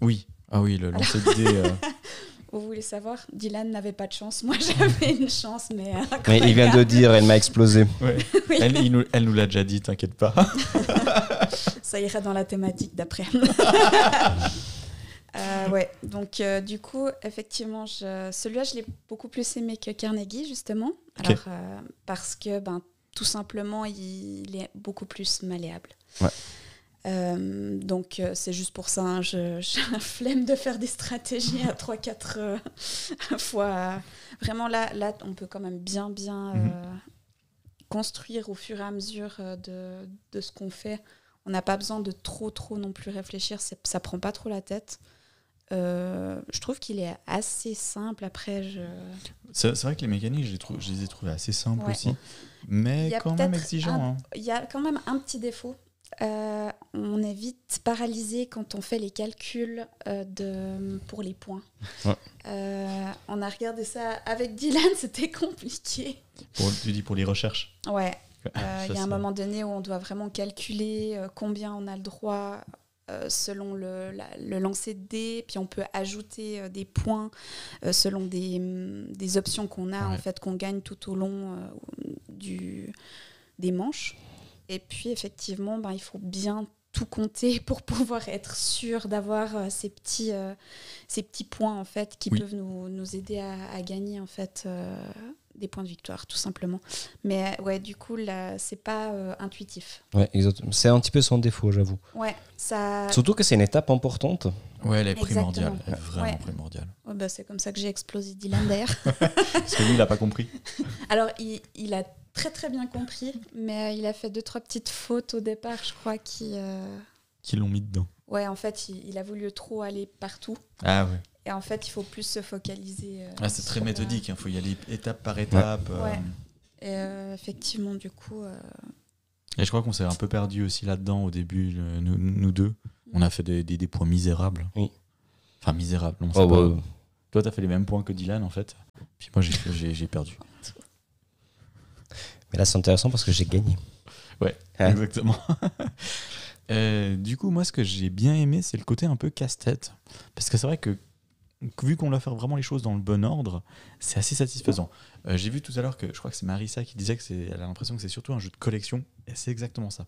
Oui. Ah oui, le lancer de dés. euh, Vous voulez savoir Dylan n'avait pas de chance. Moi, j'avais une chance, mais. euh, Mais il vient de dire, elle m'a explosé. ouais. Oui. elle, il nous, elle nous l'a déjà dit, t'inquiète pas. Ça irait dans la thématique d'après. Euh, ouais, donc euh, du coup, effectivement, je- celui-là, je l'ai beaucoup plus aimé que Carnegie, justement. Alors, euh, parce que, ben, tout simplement, il est beaucoup plus malléable. Ouais. Euh, donc, euh, c'est juste pour ça, hein, je- j'ai la flemme de faire des stratégies à 3-4 euh, fois. Vraiment, là, là, on peut quand même bien, bien Mhm. construire au fur et à mesure de, de ce qu'on fait On n'a pas besoin de trop, trop non plus réfléchir. Ça prend pas trop la tête. Je trouve qu'il est assez simple. Après, je... C'est vrai que les mécaniques, je les, trouve- je les ai trouvées assez simples Ouais. aussi, mais quand même un- hein. il y a quand même un petit défaut. Euh, on est vite paralysé quand on fait les calculs euh, de, pour les points. Ouais. Euh, on a regardé ça avec Dylan, c'était compliqué. Pour, tu dis pour les recherches. Ouais, Euh, Il y a un moment donné où on doit vraiment calculer combien on a le droit selon le, la- le lancer de dés, puis on peut ajouter euh, des points euh, selon des, hum, des options qu'on a, en fait, qu'on gagne tout au long euh, du, des manches. Et puis, effectivement, ben, il faut bien tout compter pour pouvoir être sûr d'avoir euh, ces, petits, euh, ces petits points, en fait, qui Oui. peuvent nous, nous aider à, à gagner, en fait, euh, des points de victoire, tout simplement. Mais ouais, du coup, là, c'est pas euh, intuitif. Ouais, exactement. C'est un petit peu son défaut, j'avoue. Ouais, ça. Surtout que c'est une étape importante. Ouais, elle est Exactement. primordiale. Elle est vraiment Ouais. primordiale. Ouais, bah, c'est comme ça que j'ai explosé Dylan d'ailleurs. Parce que lui, il n'a pas compris. Alors, il, il a très très bien compris, mais euh, il a fait deux trois petites fautes au départ, je crois, qui. euh, Qui l'ont mis dedans. Ouais, en fait, il, il a voulu trop aller partout. Ah ouais. Et en fait, il faut plus se focaliser. euh, Ah, c'est très méthodique. Il faut y aller étape par étape. euh, Ouais. Et euh, effectivement, du coup. euh, Et je crois qu'on s'est un peu perdu aussi là-dedans au début, le- nous, nous deux. On a fait des, des, des points misérables. Oui. Enfin, misérables. Non, c'est Oh, pas- bah, Toi, t'as fait les mêmes points que Dylan, en fait. Puis moi, j'ai perdu. Mais là, c'est intéressant parce que j'ai gagné. Ouais, Ah. exactement. Euh, du coup, moi, ce que j'ai bien aimé, c'est le côté un peu casse-tête. Parce que c'est vrai que, vu qu'on doit faire vraiment les choses dans le bon ordre, c'est assez satisfaisant. Euh, j'ai vu tout à l'heure que, je crois que c'est Marissa qui disait que c'est, elle a l'impression que c'est surtout un jeu de collection. Et c'est exactement ça.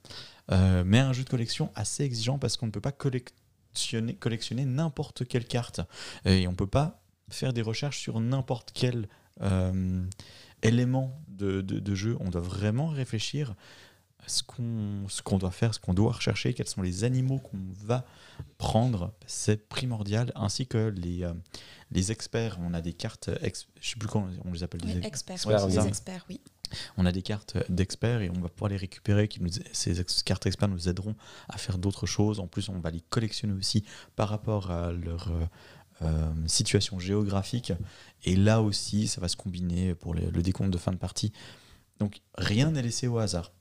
Euh, mais un jeu de collection assez exigeant parce qu'on ne peut pas collectionner, collectionner n'importe quelle carte. Et on ne peut pas faire des recherches sur n'importe quel euh, élément de, de- de jeu. On doit vraiment réfléchir à ce qu'on ce qu'on doit faire, ce qu'on doit rechercher, quels sont les animaux qu'on va prendre. C'est primordial, ainsi que les, euh, les experts. On a des cartes, ex- je sais plus comment on les appelle. oui, des- experts, Experts, oui, oui. des experts, oui. on a des cartes d'experts et on va pouvoir les récupérer. Qui nous, ces ex- cartes experts nous aideront à faire d'autres choses. En plus, on va les collectionner aussi par rapport à leur euh, situation géographique. Et là aussi, ça va se combiner pour les- le décompte de fin de partie. Donc, rien n'est laissé au hasard.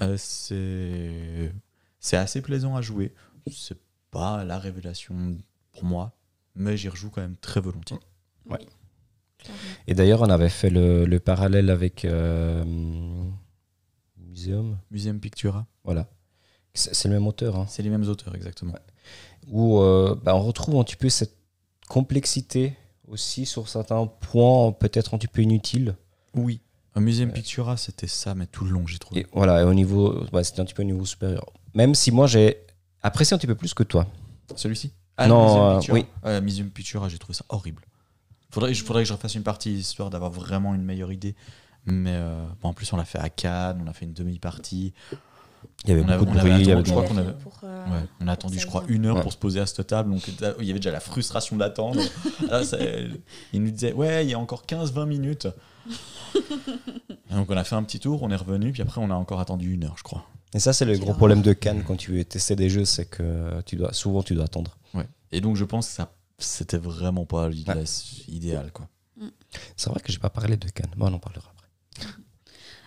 Euh, c'est c'est assez plaisant à jouer. C'est pas la révélation pour moi, mais j'y rejoue quand même très volontiers. Ouais. Et d'ailleurs, on avait fait le, le parallèle avec euh, Museum. Museum Pictura, Voilà. C'est c'est le même auteur. hein. c'est les mêmes auteurs exactement. où euh, bah, on retrouve un petit peu cette complexité aussi sur certains points peut-être un petit peu inutiles. Oui. Un Museum Pictura, c'était ça, mais tout le long, j'ai trouvé. Et voilà, et au niveau, ouais, c'était un petit peu au niveau supérieur. Même si moi j'ai apprécié un petit peu plus que toi. Celui-ci? Non, Museum euh, oui. Euh, Museum Pictura, j'ai trouvé ça horrible. Faudrait, il faudrait que je refasse une partie histoire d'avoir vraiment une meilleure idée. Mais euh, bon, en plus, on l'a fait à Cannes, on a fait une demi-partie. Il y avait On a- beaucoup on de bruit. il y attendu, avait je crois qu'on avait pour, euh, Ouais, on a attendu, je crois, une heure Ouais. pour se poser à cette table. Donc, euh, il y avait déjà la frustration d'attendre. Il nous disait, ouais, il y a encore 15-20 minutes. Et donc, on a fait un petit tour, on est revenu, puis après, on a encore attendu une heure, je crois. Et ça, c'est le gros problème de Cannes quand tu veux tester des jeux, c'est que tu dois, souvent tu dois attendre. Ouais. Et donc, je pense que ça, c'était vraiment pas l'idée idéal, quoi. C'est vrai que j'ai pas parlé de Cannes, mais on en parlera après.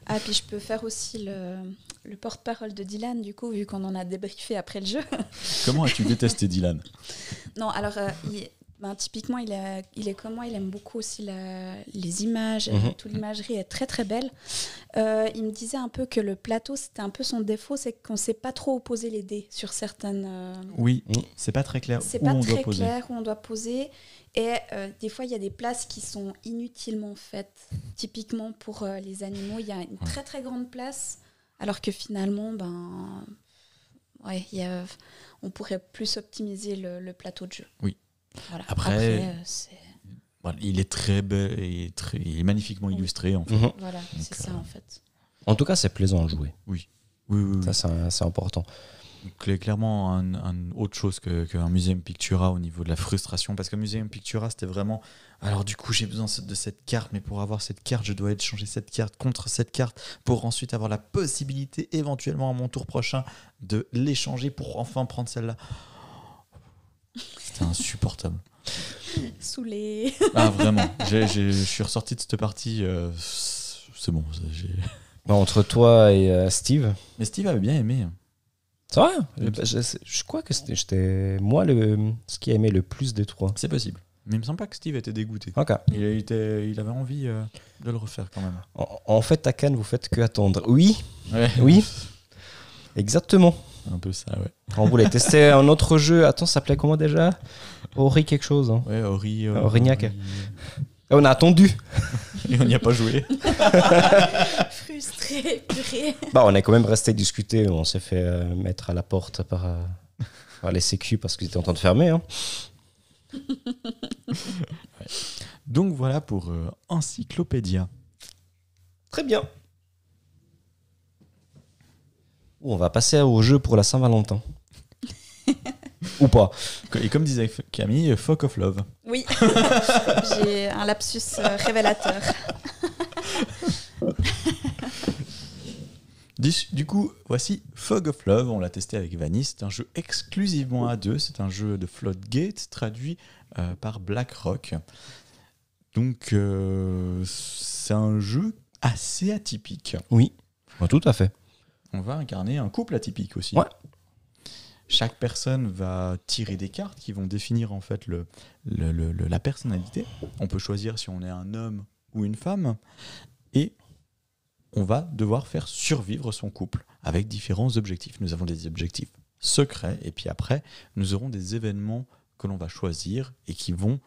Ah, puis je peux faire aussi le, le porte-parole de Dylan, du coup, vu qu'on en a débriefé après le jeu. Comment as-tu détesté Dylan? Non, alors, euh, il- ben, typiquement, il, est- il est comme moi, il aime beaucoup aussi la- les images, Mhm. euh, toute l'imagerie est très très belle. Euh, il me disait un peu que le plateau, c'était un peu son défaut, c'est qu'on ne sait pas trop où poser les dés sur certaines... euh, Oui, Mm. c'est pas très clair c'est où pas on très doit poser. clair où on doit poser. Et euh, des fois, il y a des places qui sont inutilement faites. Typiquement pour euh, les animaux, il y a une très très grande place, alors que finalement, ben, ouais, il y a- on pourrait plus optimiser le, le plateau de jeu. Oui. Voilà. Après- euh, c'est Voilà, il est très bel et très, il est magnifiquement Oui. illustré en fait. Mhm. voilà, c'est euh, ça en fait. En tout cas, c'est plaisant à jouer. Oui, oui, oui. Ça, c'est un- c'est important. Clé- clairement un, un autre chose que- qu'un Museum Pictura au niveau de la frustration. Parce que Museum Pictura, c'était vraiment. Alors, du coup, j'ai besoin de cette carte, mais pour avoir cette carte, je dois échanger cette carte contre cette carte pour ensuite avoir la possibilité, éventuellement à mon tour prochain, de l'échanger pour enfin prendre celle-là. C'était insupportable. Saoulé. Ah, vraiment. Je suis ressorti de cette partie. euh, c'est bon. entre toi et euh, Steve. Mais Steve avait bien aimé. Hein. C'est vrai Oui. je, crois que c'était j'étais moi le, ce qui a aimé le plus des trois. C'est possible. Mais il me semble pas que Steve était dégoûté. Ok. Il, était, il avait envie euh, de le refaire quand même. En, en fait, à Cannes, vous faites que attendre. Oui, Ouais. oui, exactement. Un peu ça, ouais. On voulait tester un autre jeu. Attends, ça s'appelait comment déjà? Ori quelque chose. hein. Ouais, Ori. euh. Ori- Et on a attendu. Et on n'y a pas joué. Frustré, purée. Bah, on est quand même resté discuter. On s'est fait euh, mettre à la porte par, euh, par les sécu parce qu'ils étaient en train de fermer. hein. Donc voilà pour euh, Encyclopédia. Très bien. On va passer au jeu pour la Saint-Valentin. Ou pas. Et comme disait Camille, Fuck of Love. Oui, j'ai un lapsus euh, révélateur. Du, du coup, voici Fog of Love. On l'a testé avec Vanny. C'est un jeu exclusivement à deux. C'est un jeu de Floodgate traduit euh, par BlackRock. Donc, euh, c'est un jeu assez atypique. Oui. tout à fait. On va incarner un couple atypique aussi. Ouais. Chaque personne va tirer des cartes qui vont définir en fait le, la personnalité. On peut choisir si on est un homme ou une femme. Et on va devoir faire survivre son couple avec différents objectifs. Nous avons des objectifs secrets et puis après, nous aurons des événements que l'on va choisir et qui vont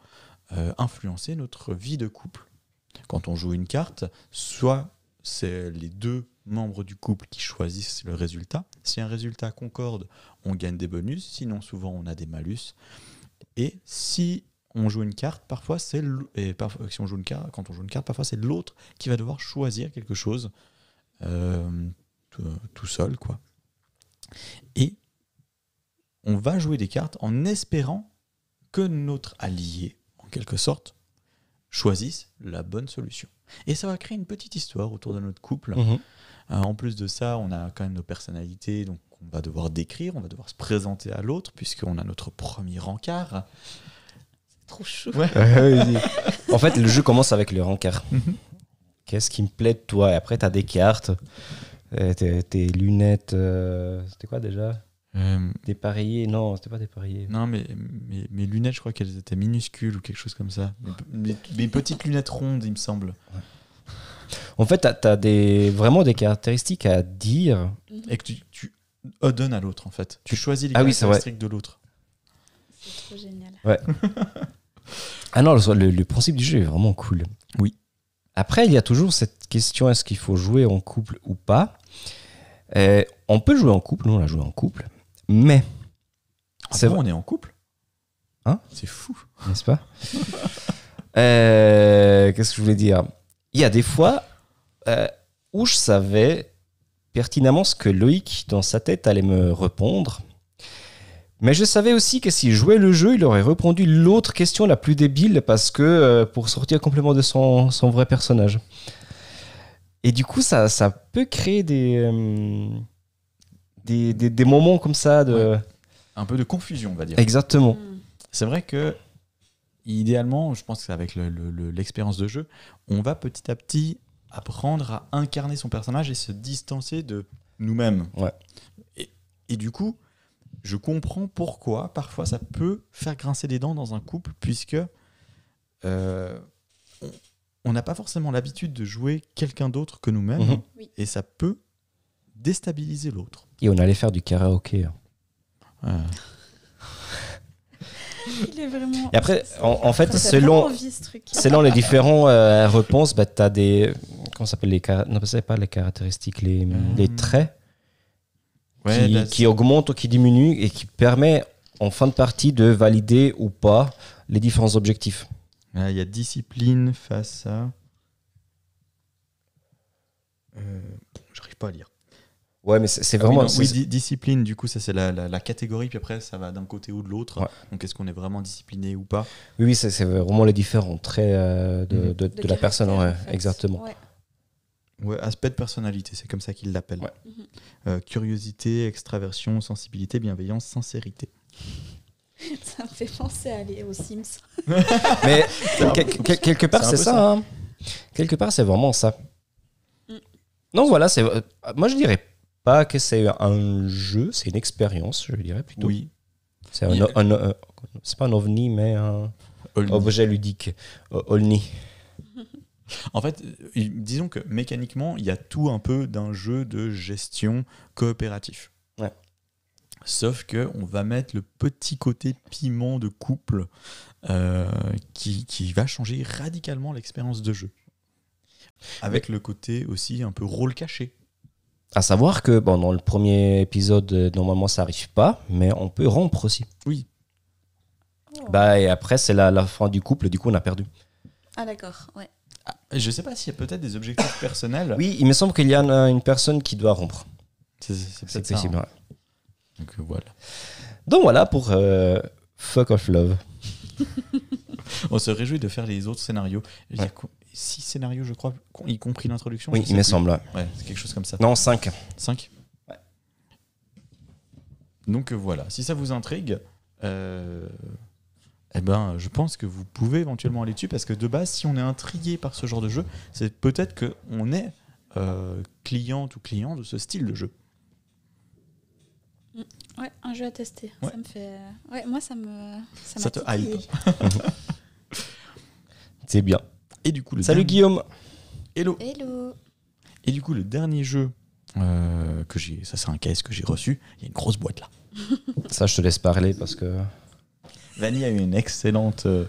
euh, influencer notre vie de couple. Quand on joue une carte, soit c'est les deux membres du couple qui choisissent le résultat. Si un résultat concorde, on gagne des bonus, sinon souvent on a des malus. Et si on joue une carte, parfois c'est et parfois, si on joue une carte, quand on joue une carte, parfois c'est l'autre qui va devoir choisir quelque chose euh, tout, tout seul, quoi. Et on va jouer des cartes en espérant que notre allié, en quelque sorte, choisisse la bonne solution. Et ça va créer une petite histoire autour de notre couple. Mhm. Euh, en plus de ça, on a quand même nos personnalités, donc on va devoir décrire, on va devoir se présenter à l'autre, puisqu'on a notre premier encart. Trop chou. en fait, le jeu commence avec le rencard. Mhm. Qu'est-ce qui me plaît de toi? Et après, tu as des cartes, euh, tes, tes lunettes. euh, c'était quoi déjà? Euh, Dépareillées Non, c'était pas dépareillé. non, mais mes, mes lunettes, je crois qu'elles étaient minuscules ou quelque chose comme ça. Mes, mes- mes petites lunettes rondes, il me semble. En fait, tu as, des, vraiment des caractéristiques à dire. Et que tu, tu donnes à l'autre, en fait. Tu choisis les Ah oui, c'est vrai. caractéristiques de l'autre. C'est trop génial. Ah non, le, le- le principe du jeu est vraiment cool. Oui. Après, il y a toujours cette question est-ce qu'il faut jouer en couple ou pas? Euh, On peut jouer en couple, nous on a joué en couple, mais, Ah C'est bon, vrai. on est en couple? Hein? C'est fou. n'est-ce pas? Euh, Qu'est-ce que je voulais dire? Il y a des fois euh, où je savais pertinemment ce que Loïc, dans sa tête, allait me répondre. Mais je savais aussi que s'il jouait le jeu, il aurait répondu l'autre question la plus débile parce que euh, pour sortir complètement de son, son vrai personnage. Et du coup, ça, ça peut créer des, euh, des, des, des moments comme ça de. Un peu de confusion, on va dire. Exactement. Mm. C'est vrai que, idéalement, je pense qu'avec le- le- le- l'expérience de jeu, on va petit à petit apprendre à incarner son personnage et se distancer de nous-mêmes. Ouais. Et, et du coup, je comprends pourquoi parfois ça peut faire grincer des dents dans un couple, puisque euh, on- n'a pas forcément l'habitude de jouer quelqu'un d'autre que nous-mêmes, Mhm. Oui. et ça peut déstabiliser l'autre. Et on allait faire du karaoké. hein. Ah. Il est vraiment. Et après, en, en fait, selon, vraiment envie, ce truc. selon les différents euh, réponses, bah, tu as des. Comment ça s'appelle les Non, c'est pas les caractéristiques, les, Hmm. les traits Ouais, qui, augmentent ou qui diminuent et qui permet en fin de partie de valider ou pas les différents objectifs. Là, il y a discipline face à. Euh, J'arrive pas à lire. Ouais, mais c'est c'est Ah oui, vraiment. non, oui, di- discipline, du coup, ça c'est la, la- la catégorie, puis après ça va d'un côté ou de l'autre. Ouais. Donc est-ce qu'on est vraiment discipliné ou pas? Oui, oui, c'est vraiment les différents traits euh, de, Mhm. de- De de la personne. caractère, ouais, en fait. exactement. Ouais. Ouais, aspect de personnalité, c'est comme ça qu'ils l'appellent. Ouais. Mhm. Euh, curiosité, extraversion, sensibilité, bienveillance, sincérité. Ça me fait penser à aller aux Sims. Mais quel- quel- quelque part, C'est ça. hein. Quelque part, c'est vraiment ça. Mm. Non, voilà, c'est. euh, Moi, je dirais pas que c'est un jeu, c'est une expérience, je dirais plutôt. Oui. C'est un, Il y a- un- un- c'est pas un ovni, mais un objet ludique. Olni. En fait, euh, disons que mécaniquement, il y a tout un peu d'un jeu de gestion coopératif. Ouais. Sauf que on va mettre le petit côté piment de couple euh, qui, qui va changer radicalement l'expérience de jeu. Avec le côté aussi un peu rôle caché. À savoir que bon, dans le premier épisode, euh, normalement, ça arrive pas, mais on peut rompre aussi. Oui. Oh. Bah, et après, c'est la, la fin du couple, du coup, on a perdu. Ah d'accord, ouais. Ah, je sais pas s'il y a peut-être des objectifs personnels. Oui, il me semble qu'il y a une, personne qui doit rompre. C'est possible. hein. ouais. Donc euh, voilà. Donc voilà pour euh, Fuck of Love. On se réjouit de faire les autres scénarios. Il y a six scénarios, je crois, y compris l'introduction. Oui, il me semble. ouais. Ouais, c'est quelque chose comme ça. Non, 5. 5 Ouais. Donc euh, voilà, si ça vous intrigue, euh, eh ben, je pense que vous pouvez éventuellement aller dessus parce que de base, si on est intrigué par ce genre de jeu, c'est peut-être qu'on est euh, cliente ou client de ce style de jeu. Ouais, un jeu à tester. Ouais. Ça me fait. Ouais, moi ça me. Ça, te titillé. C'est bien. Et du coup, le Salut dernier- Guillaume. Hello. Hello. Et du coup, le dernier jeu euh, que j'ai, ça c'est un case que j'ai reçu. Il y a une grosse boîte là. Ça, je te laisse parler parce que. Vanny a eu une excellente euh,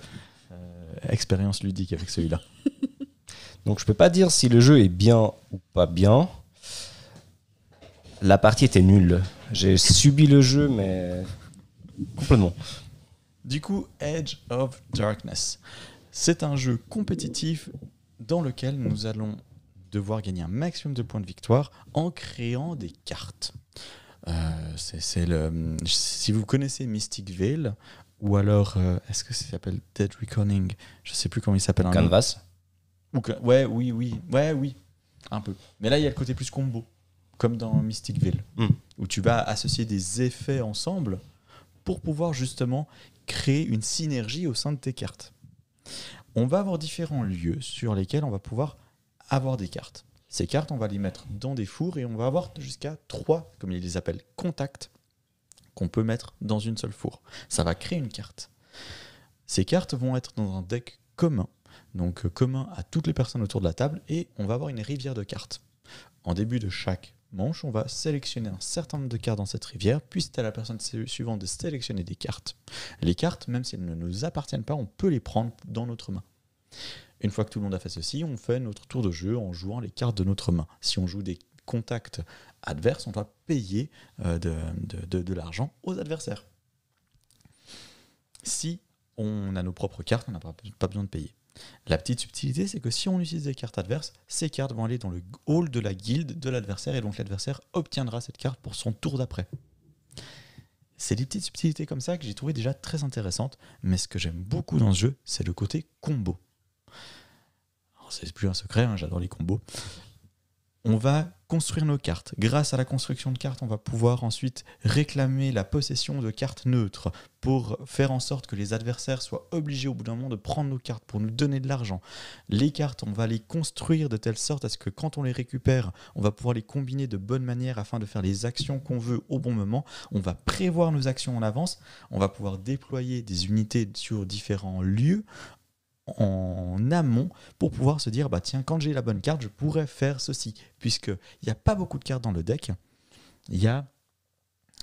euh, expérience ludique avec celui-là. Donc, je peux pas dire si le jeu est bien ou pas bien. La partie était nulle. J'ai subi le jeu, mais complètement. Du coup, Edge of Darkness. C'est un jeu compétitif dans lequel nous allons devoir gagner un maximum de points de victoire en créant des cartes. Euh, c'est c'est le, si vous connaissez Mystic Veil, ou alors, euh, est-ce que ça s'appelle Dead Reckoning? Je sais plus comment il s'appelle. Canvas. Ou ouais, oui, oui, ouais, oui, un peu. Mais là, il y a le côté plus combo, comme dans Mystic Veil, Mm. où tu vas associer des effets ensemble pour pouvoir justement créer une synergie au sein de tes cartes. On va avoir différents lieux sur lesquels on va pouvoir avoir des cartes. Ces cartes, on va les mettre dans des fours et on va avoir jusqu'à trois, comme ils les appellent, contacts qu'on peut mettre dans une seule four. Ça va créer une carte. Ces cartes vont être dans un deck commun donc euh, commun à toutes les personnes autour de la table, et on va avoir une rivière de cartes. En début de chaque manche, on va sélectionner un certain nombre de cartes dans cette rivière, puis c'est à la personne su- suivante de sélectionner des cartes. Les cartes, même si elles ne nous appartiennent pas, on peut les prendre dans notre main. Une fois que tout le monde a fait ceci, on fait notre tour de jeu en jouant les cartes de notre main. Si on joue des contacts adverses, on doit payer euh, de, l'argent aux adversaires. Si on a nos propres cartes, on n'a pas, besoin de payer. La petite subtilité, c'est que si on utilise des cartes adverses, ces cartes vont aller dans le hall de la guilde de l'adversaire et donc l'adversaire obtiendra cette carte pour son tour d'après. C'est des petites subtilités comme ça que j'ai trouvé déjà très intéressantes, mais ce que j'aime beaucoup dans ce jeu, c'est le côté combo. C'est plus un secret, hein, j'adore les combos. On va construire nos cartes. Grâce à la construction de cartes, on va pouvoir ensuite réclamer la possession de cartes neutres pour faire en sorte que les adversaires soient obligés au bout d'un moment de prendre nos cartes pour nous donner de l'argent. Les cartes, on va les construire de telle sorte à ce que quand on les récupère, on va pouvoir les combiner de bonne manière afin de faire les actions qu'on veut au bon moment. On va prévoir nos actions en avance. On va pouvoir déployer des unités sur différents lieux en amont pour pouvoir se dire bah tiens quand j'ai la bonne carte je pourrais faire ceci. Puisque il n'y a pas beaucoup de cartes dans le deck. Il y a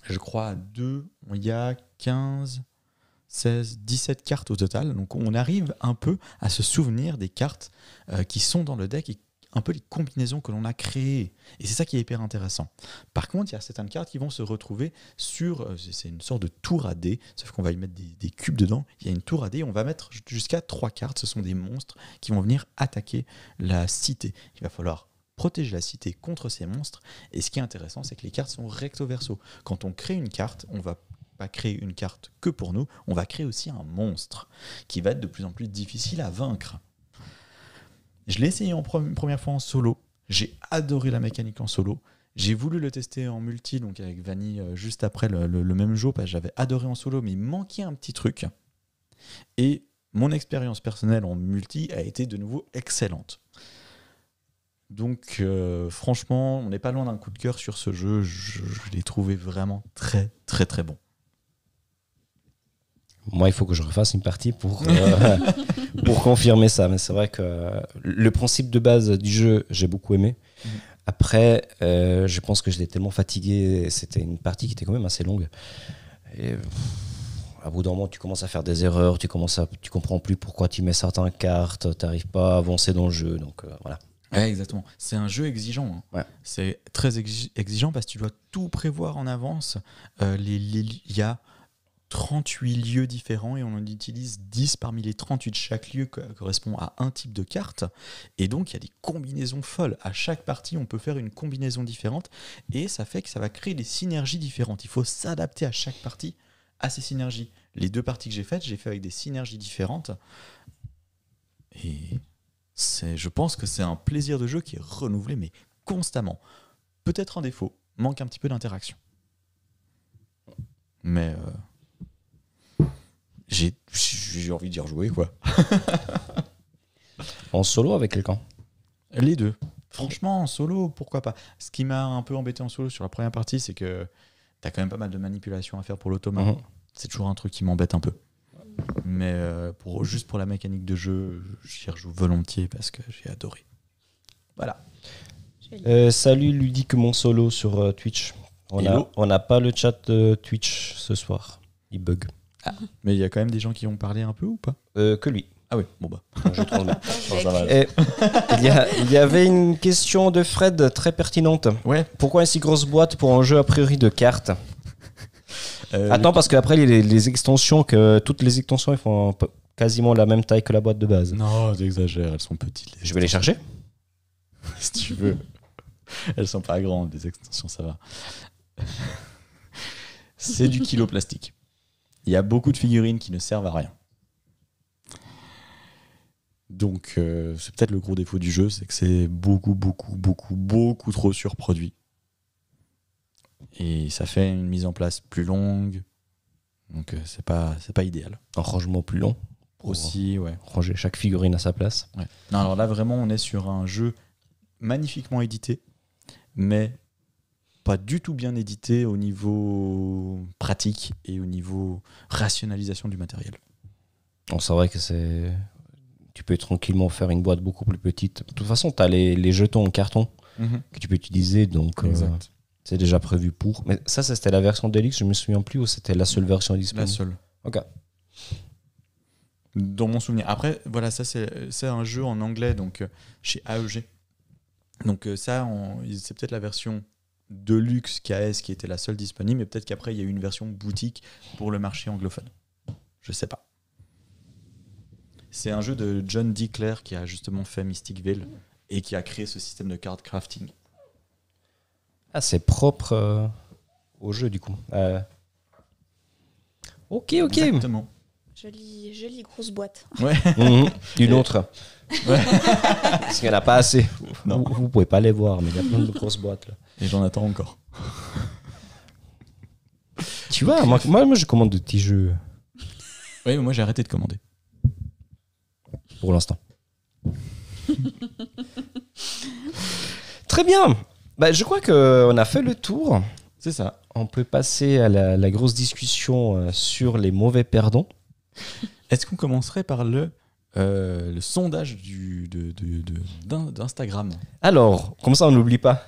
je crois deux il y a 15 16 17 cartes au total. Donc on arrive un peu à se souvenir des cartes euh, qui sont dans le deck et un peu les combinaisons que l'on a créées et c'est ça qui est hyper intéressant par contre il y a certaines cartes qui vont se retrouver sur euh, c'est une sorte de tour à dés sauf qu'on va y mettre des, des cubes dedans il y a une tour à dés on va mettre jusqu'à trois cartes ce sont des monstres qui vont venir attaquer la cité il va falloir protéger la cité contre ces monstres. Et ce qui est intéressant, c'est que les cartes sont recto verso. Quand on crée une carte, on va pas créer une carte que pour nous, on va créer aussi un monstre qui va être de plus en plus difficile à vaincre. Je l'ai essayé en première fois en solo. J'ai adoré la mécanique en solo. J'ai voulu le tester en multi, donc avec Vanny euh, juste après le, même jour, parce que j'avais adoré en solo, mais il manquait un petit truc. Et mon expérience personnelle en multi a été de nouveau excellente. Donc euh, franchement, on n'est pas loin d'un coup de cœur sur ce jeu. Je, je l'ai trouvé vraiment très très très bon. Moi, il faut que je refasse une partie pour, euh, pour confirmer ça. Mais c'est vrai que le principe de base du jeu, j'ai beaucoup aimé. Après, euh, je pense que j'étais tellement fatigué. C'était une partie qui était quand même assez longue. Et pff, à bout d'un moment, tu commences à faire des erreurs. Tu commences à, tu comprends plus pourquoi tu mets certaines cartes. Tu n'arrives pas à avancer dans le jeu. Donc euh, voilà. Ouais, exactement. C'est un jeu exigeant. hein. Ouais. C'est très exi- exigeant parce que tu dois tout prévoir en avance. Euh, les- les- Il y a 38 lieux différents et on en utilise 10 parmi les 38. Chaque lieu co- correspond à un type de carte. Et donc, il y a des combinaisons folles. À chaque partie, on peut faire une combinaison différente. Et ça fait que ça va créer des synergies différentes. Il faut s'adapter à chaque partie à ces synergies. Les deux parties que j'ai faites, j'ai fait avec des synergies différentes. Et c'est, je pense que c'est un plaisir de jeu qui est renouvelé, mais constamment. Peut-être un défaut, manque un petit peu d'interaction. Mais euh, j'ai, j'ai envie d'y rejouer, quoi. En solo avec quelqu'un? Les deux. Franchement, en solo, pourquoi pas? Ce qui m'a un peu embêté en solo sur la première partie, c'est que t'as quand même pas mal de manipulations à faire pour l'automa. Mhm. C'est toujours un truc qui m'embête un peu. Mais euh, pour, juste pour la mécanique de jeu, j'y rejoue volontiers parce que j'ai adoré. Voilà. Euh, salut Ludique Mon Solo sur euh, Twitch. On a- Hello. on n'a pas le chat de Twitch ce soir. Il bug. Mais il y a quand même des gens qui ont parlé un peu ou pas Euh, que lui. Ah oui, bon bah. Je. Et il, y a- il y avait une question de Fred très pertinente. Ouais. Pourquoi une si grosse boîte pour un jeu a priori de cartes Euh, Attends, parce qu'après, les, les extensions, que toutes les extensions, ils font quasiment la même taille que la boîte de base. Non, t'exagères, elles sont petites. Je vais les chercher. si tu veux. Elles sont pas grandes, les extensions, ça va. C'est du kilo plastique. Il y a beaucoup de figurines qui ne servent à rien. Donc, euh, c'est peut-être le gros défaut du jeu, c'est que c'est beaucoup, beaucoup, beaucoup, beaucoup trop surproduit. Et ça fait une mise en place plus longue. Donc, euh, c'est pas, c'est pas idéal. Un rangement plus long. Aussi, ouais. ranger chaque figurine à sa place. Ouais. Non, alors là, vraiment, on est sur un jeu magnifiquement édité, mais pas du tout bien édité au niveau pratique et au niveau rationalisation du matériel. Bon, c'est vrai que c'est. Tu peux tranquillement faire une boîte beaucoup plus petite. De toute façon, tu as les, les jetons en carton que tu peux utiliser, donc euh, c'est déjà prévu pour. Mais ça, ça, c'était la version Deluxe, je me souviens plus, ou c'était la seule version La disponible seule. Ok. Dans mon souvenir. Après, voilà, ça, c'est un jeu en anglais, donc euh, chez AEG. Donc, euh, ça, c'est peut-être la version Deluxe KS qui était la seule disponible, mais peut-être qu'après, il y a eu une version boutique pour le marché anglophone. Je sais pas. C'est un jeu de John D. Clare qui a justement fait Mystic Vale et qui a créé ce système de card crafting. Ah, c'est propre euh, au jeu, du coup. Euh, Ok, ok. Exactement. Jolie, jolie grosse boîte. Mhm. Une autre. Parce qu'il n'y en a pas assez. Non. Vous, vous pouvez pas les voir, mais il y a plein de grosses boîtes là. Et j'en attends encore. Tu vois, moi, moi, moi, je commande de petits jeux Oui, mais moi j'ai arrêté de commander. pour l'instant. Très bien. Bah, je crois qu'on a fait le tour. C'est ça. On peut passer à la, la grosse discussion euh, sur les mauvais perdants. Est-ce qu'on commencerait par le, euh, le sondage du, de, de- de- d'in- d'Instagram? Alors, comme ça, on n'oublie pas.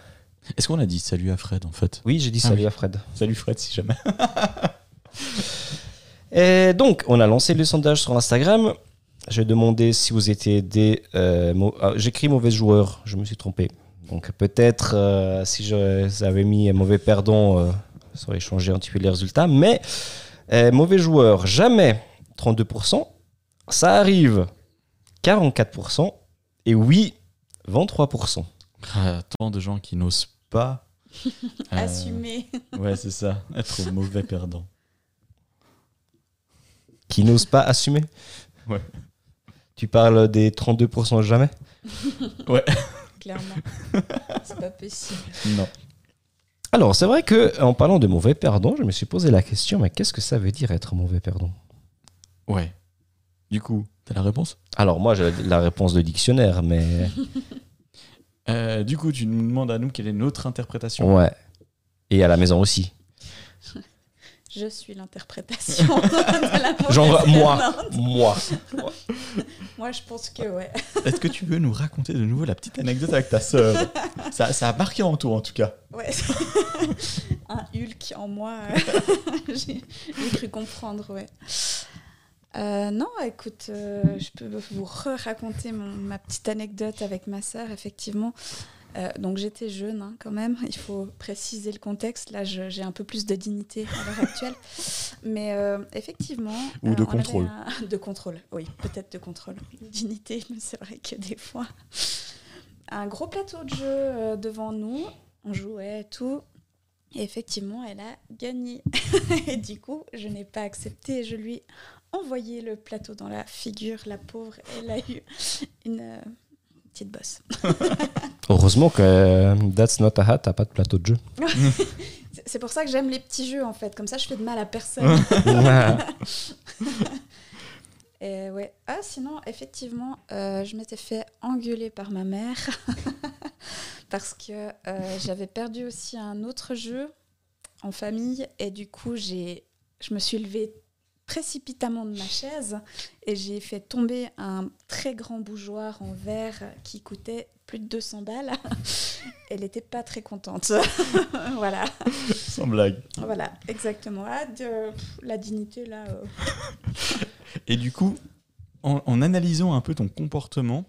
Est-ce qu'on a dit salut à Fred en fait? Oui, j'ai dit Ah salut oui. à Fred. Salut Fred si jamais. Et donc, on a lancé le sondage sur Instagram. J'ai demandé si vous étiez des. euh, ah, J'écris mauvais joueur, je me suis trompé. Donc, peut-être euh, si j'avais mis mauvais perdant, euh, ça aurait changé un petit peu les résultats. Mais mauvais joueur, jamais 32%. Ça arrive 44%. Et oui, 23%. Ah, tant de gens qui n'osent pas. euh, Assumer. Ouais, c'est ça. Être mauvais perdant. Qui n'osent pas assumer Ouais. Tu parles des 32% jamais? Clairement. C'est pas possible. Non. Alors, c'est vrai que en parlant de mauvais perdant, je me suis posé la question, mais qu'est-ce que ça veut dire être mauvais perdant? Ouais. Du coup, t'as la réponse? Alors, moi, j'ai la réponse de dictionnaire, mais Euh, Du coup, tu nous demandes à nous quelle est notre interprétation. ouais. Et à la maison aussi. Je suis l'interprétation de la Genre, moi. Moi. Moi, je pense que ouais. Est-ce que tu veux nous raconter de nouveau la petite anecdote avec ta sœur? Ça, ça a marqué en toi, en tout cas. Ouais. Un Hulk en moi. euh, J'ai j'ai cru comprendre, ouais. Euh, non, écoute, euh, je peux vous raconter ma petite anecdote avec ma sœur, effectivement. Euh, donc j'étais jeune hein, quand même, il faut préciser le contexte. Là, j'ai un peu plus de dignité à l'heure actuelle. Mais effectivement... Ou de contrôle. un- De contrôle, oui, peut-être de contrôle. Dignité, mais c'est vrai que des fois... Un gros plateau de jeu devant nous, on jouait et tout. Et effectivement, elle a gagné. et du coup, je n'ai pas accepté. Je lui envoyé le plateau dans la figure, la pauvre. Elle a eu une euh, petite bosse. Heureusement que euh, That's Not a Hat, t'as pas de plateau de jeu. C'est- pour ça que j'aime les petits jeux, en fait. Comme ça, je fais de mal à personne. Et ouais. Ah, sinon, effectivement, euh, je m'étais fait engueuler par ma mère parce que euh, j'avais perdu aussi un autre jeu en famille et du coup, j'ai, je me suis levée précipitamment de ma chaise et j'ai fait tomber un très grand bougeoir en verre qui coûtait plus de 200 balles. Elle n'était pas très contente. voilà. Sans blague. Voilà, exactement. Ah, de, pff, la dignité, là. euh, Et du coup, en, en analysant un peu ton comportement,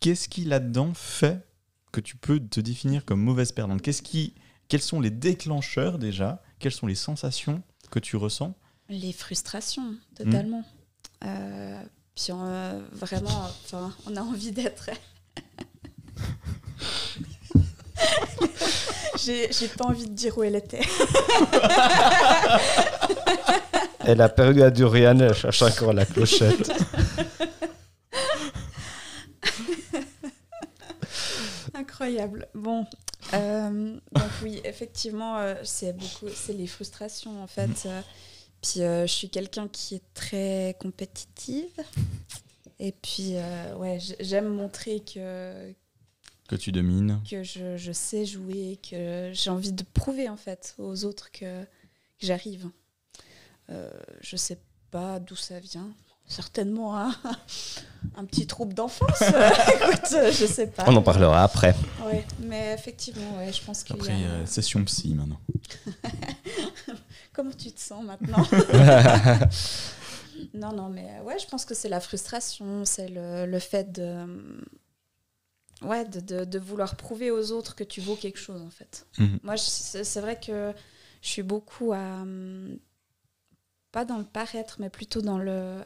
qu'est-ce qui là-dedans fait que tu peux te définir comme mauvaise perdante? Qu'est-ce qui, Quels sont les déclencheurs déjà? Quelles sont les sensations que tu ressens? Les frustrations, totalement. Euh, puis on, euh, vraiment, enfin, on a envie d'être. J'ai j'ai pas envie de dire où elle était. Elle a perdu à Durian, elle cherche encore la clochette. Incroyable. Bon, euh, donc oui, effectivement, euh, c'est beaucoup, c'est les frustrations en fait. Euh, puis euh, je suis quelqu'un qui est très compétitive. Et puis, euh, ouais, j'aime montrer que, Que tu domines que je, je sais jouer, que j'ai envie de prouver en fait aux autres que, que j'arrive. Euh, je sais pas d'où ça vient. Certainement un, un petit trouble d'enfance. Écoute, euh, je sais pas. On en parlera après. Ouais, mais effectivement, ouais, je pense qu'il Après, a... session psy maintenant. Comment tu te sens maintenant Non, non, mais euh, ouais, je pense que c'est la frustration, c'est le, le fait de... euh, Ouais, de, de- de vouloir prouver aux autres que tu vaux quelque chose, en fait. Mhm. Moi, c'est vrai que je suis beaucoup à... hum, Pas dans le paraître, mais plutôt dans le...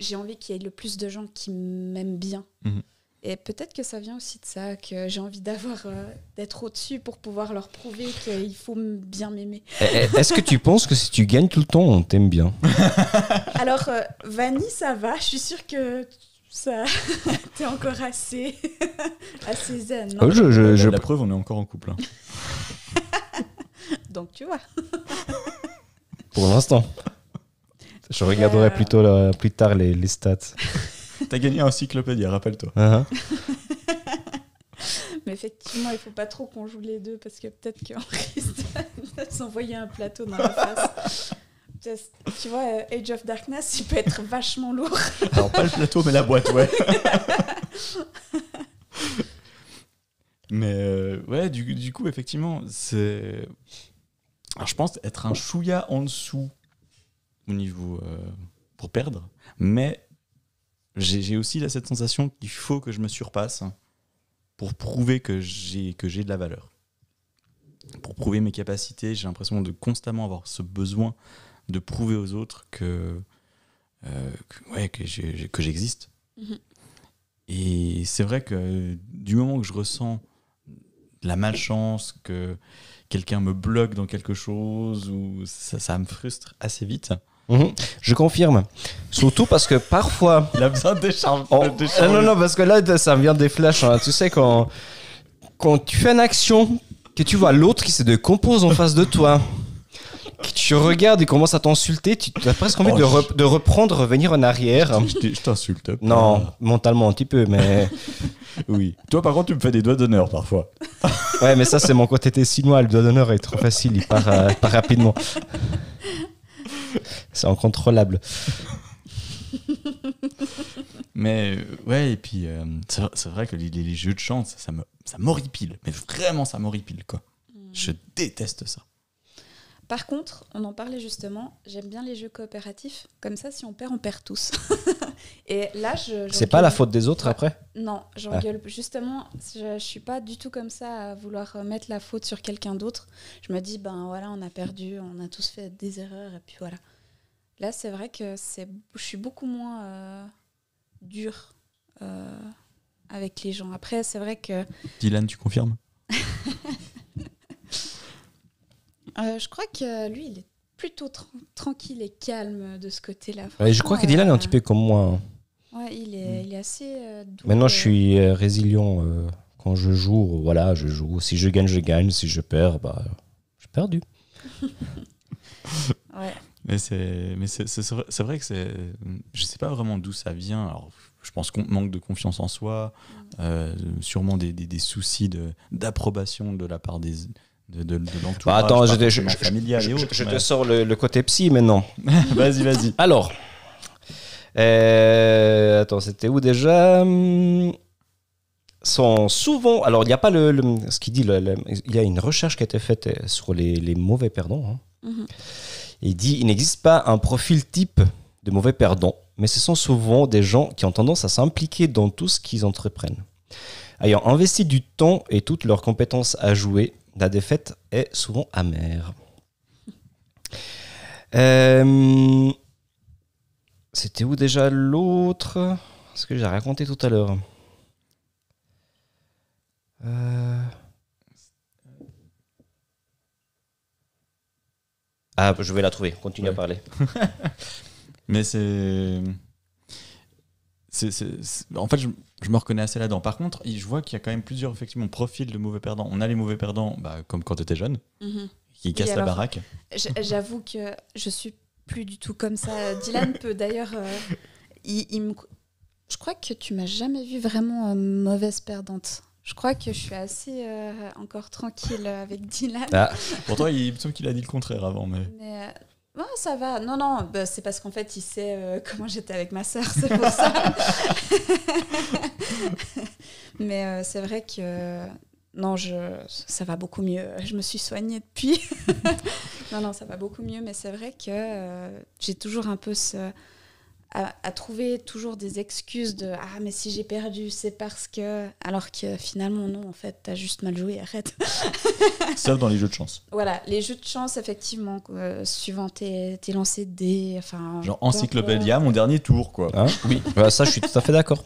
J'ai envie qu'il y ait le plus de gens qui m'aiment bien. Mhm. Et peut-être que ça vient aussi de ça, que j'ai envie d'avoir, euh, d'être au-dessus pour pouvoir leur prouver qu'il faut m- bien m'aimer. Eh, eh, Est-ce que tu penses que si tu gagnes tout le temps, on t'aime bien? Alors, euh, Vanny, ça va. Je suis sûre que ça, t'es encore assez, assez zen. non? Oh, je, je- je- La preuve, on est encore en couple. hein. Donc, tu vois. Pour l'instant. Je regarderai Euh, plutôt plus tard les, les stats. T'as gagné un encyclopédie, rappelle-toi. Hein Mais effectivement, il faut pas trop qu'on joue les deux parce que peut-être qu'on risque de s'envoyer un plateau dans la face. Just- Tu vois, euh, Age of Darkness, il peut être vachement lourd. Alors, pas le plateau, mais la boîte, ouais. mais euh, ouais, du, du coup, effectivement, c'est. Alors, je pense être un chouïa en dessous au niveau. euh, pour perdre. Mais j'ai aussi là, cette sensation qu'il faut que je me surpasse pour prouver que j'ai que j'ai de la valeur. Pour prouver mes capacités, j'ai l'impression de constamment avoir ce besoin de prouver aux autres que, euh, que- ouais, que j'existe. Mhm. Et c'est vrai que du moment que je ressens la malchance, que quelqu'un me bloque dans quelque chose, ou ça, ça me frustre assez vite. Mhm. Je confirme. Surtout parce que parfois. Il a besoin de décharger. Oh, ah décharger. non, non, parce que là, ça me vient des flashs. hein. Tu sais, quand, quand tu fais une action, que tu vois l'autre qui se décompose en face de toi, que tu regardes et commence à t'insulter, tu as presque envie Oh, de, je- re- de reprendre, revenir en arrière. Je t'insulte. pas. Non, mentalement un petit peu, mais. Oui. Toi, par contre, tu me fais des doigts d'honneur parfois. Ouais, mais ça, c'est mon côté tessinois. Le doigt d'honneur est trop facile, il part, euh, part rapidement. C'est incontrôlable. Mais euh, ouais, et puis euh, c'est vrai que les, les- les jeux de chance, ça me ça m'horripile. Mais vraiment, ça m'horripile quoi. Je déteste ça. Par contre, on en parlait justement, j'aime bien les jeux coopératifs. Comme ça, si on perd, on perd tous. Et là, je. C'est pas la faute des autres après? Non, j'engueule. Justement, je, je suis pas du tout comme ça à vouloir mettre la faute sur quelqu'un d'autre. Je me dis, ben voilà, on a perdu, on a tous fait des erreurs, et puis voilà. Là, c'est vrai que c'est, je suis beaucoup moins euh, dure euh, avec les gens. Après, c'est vrai que Dylan, tu confirmes? euh, je crois que lui, il est plutôt tran- tranquille et calme de ce côté-là. Ouais, Je crois que Dylan est un euh, petit peu comme moi. hein. Ouais, il est, il est assez euh, doux. Maintenant, je suis euh, résilient. euh, quand je joue, voilà, je joue. Si je gagne, je gagne. Si je perds, bah, j'ai perdu. Ouais. Mais c'est mais c'est c'est vrai, c'est vrai que c'est je sais pas vraiment d'où ça vient. Alors je pense qu'on manque de confiance en soi, euh, sûrement des, des, des soucis de d'approbation de la part des de, de. Bah, attends, je, te- je- forcément je- familial je- et je- autres, je te sors le, le côté psy maintenant. vas-y, vas-y. Alors, euh, attends, c'était où déjà? Sont souvent. Alors, il n'y a pas le, le- ce qu'il dit. il y a une recherche qui a été faite euh, sur les, les mauvais perdants. hein. Mhm. Il dit il n'existe pas un profil type de mauvais perdants, mais ce sont souvent des gens qui ont tendance à s'impliquer dans tout ce qu'ils entreprennent. Ayant investi du temps et toutes leurs compétences à jouer, la défaite est souvent amère. Euh, C'était où déjà l'autre? Ce que j'ai raconté tout à l'heure. Euh, Ah, je vais la trouver. Continue à parler. Mais c'est- En fait, je, je me reconnais assez là-dedans. Par contre, je vois qu'il y a quand même plusieurs effectivement, profils de mauvais perdants. On a les mauvais perdants, bah, comme quand tu étais jeune, Mhm. qui cassent la baraque. J'avoue que je suis plus du tout comme ça. Dylan peut d'ailleurs. euh, il, il me... Je crois que tu m'as jamais vu vraiment euh, mauvaise perdante. Je crois que je suis assez euh, encore tranquille avec Dylan. Ah, Pourtant, il me semble qu'il a dit le contraire avant. Mais... Mais ouais, ça va. Non, non, bah, c'est parce qu'en fait, il sait euh, comment j'étais avec ma sœur, c'est pour ça. Mais euh, c'est vrai que non, je, ça va beaucoup mieux. Je me suis soignée depuis. non, non, ça va beaucoup mieux. Mais c'est vrai que euh, j'ai toujours un peu ce. À, à trouver toujours des excuses de Ah, mais si j'ai perdu, c'est parce que. Alors que finalement, non, en fait, t'as juste mal joué, arrête. Sauf dans les jeux de chance. Voilà, les jeux de chance, effectivement, euh, suivant tes, tes lancers de dés, enfin... Genre Encyclopédia, mon dernier tour, quoi. hein oui, Bah, ça, je suis tout à fait d'accord.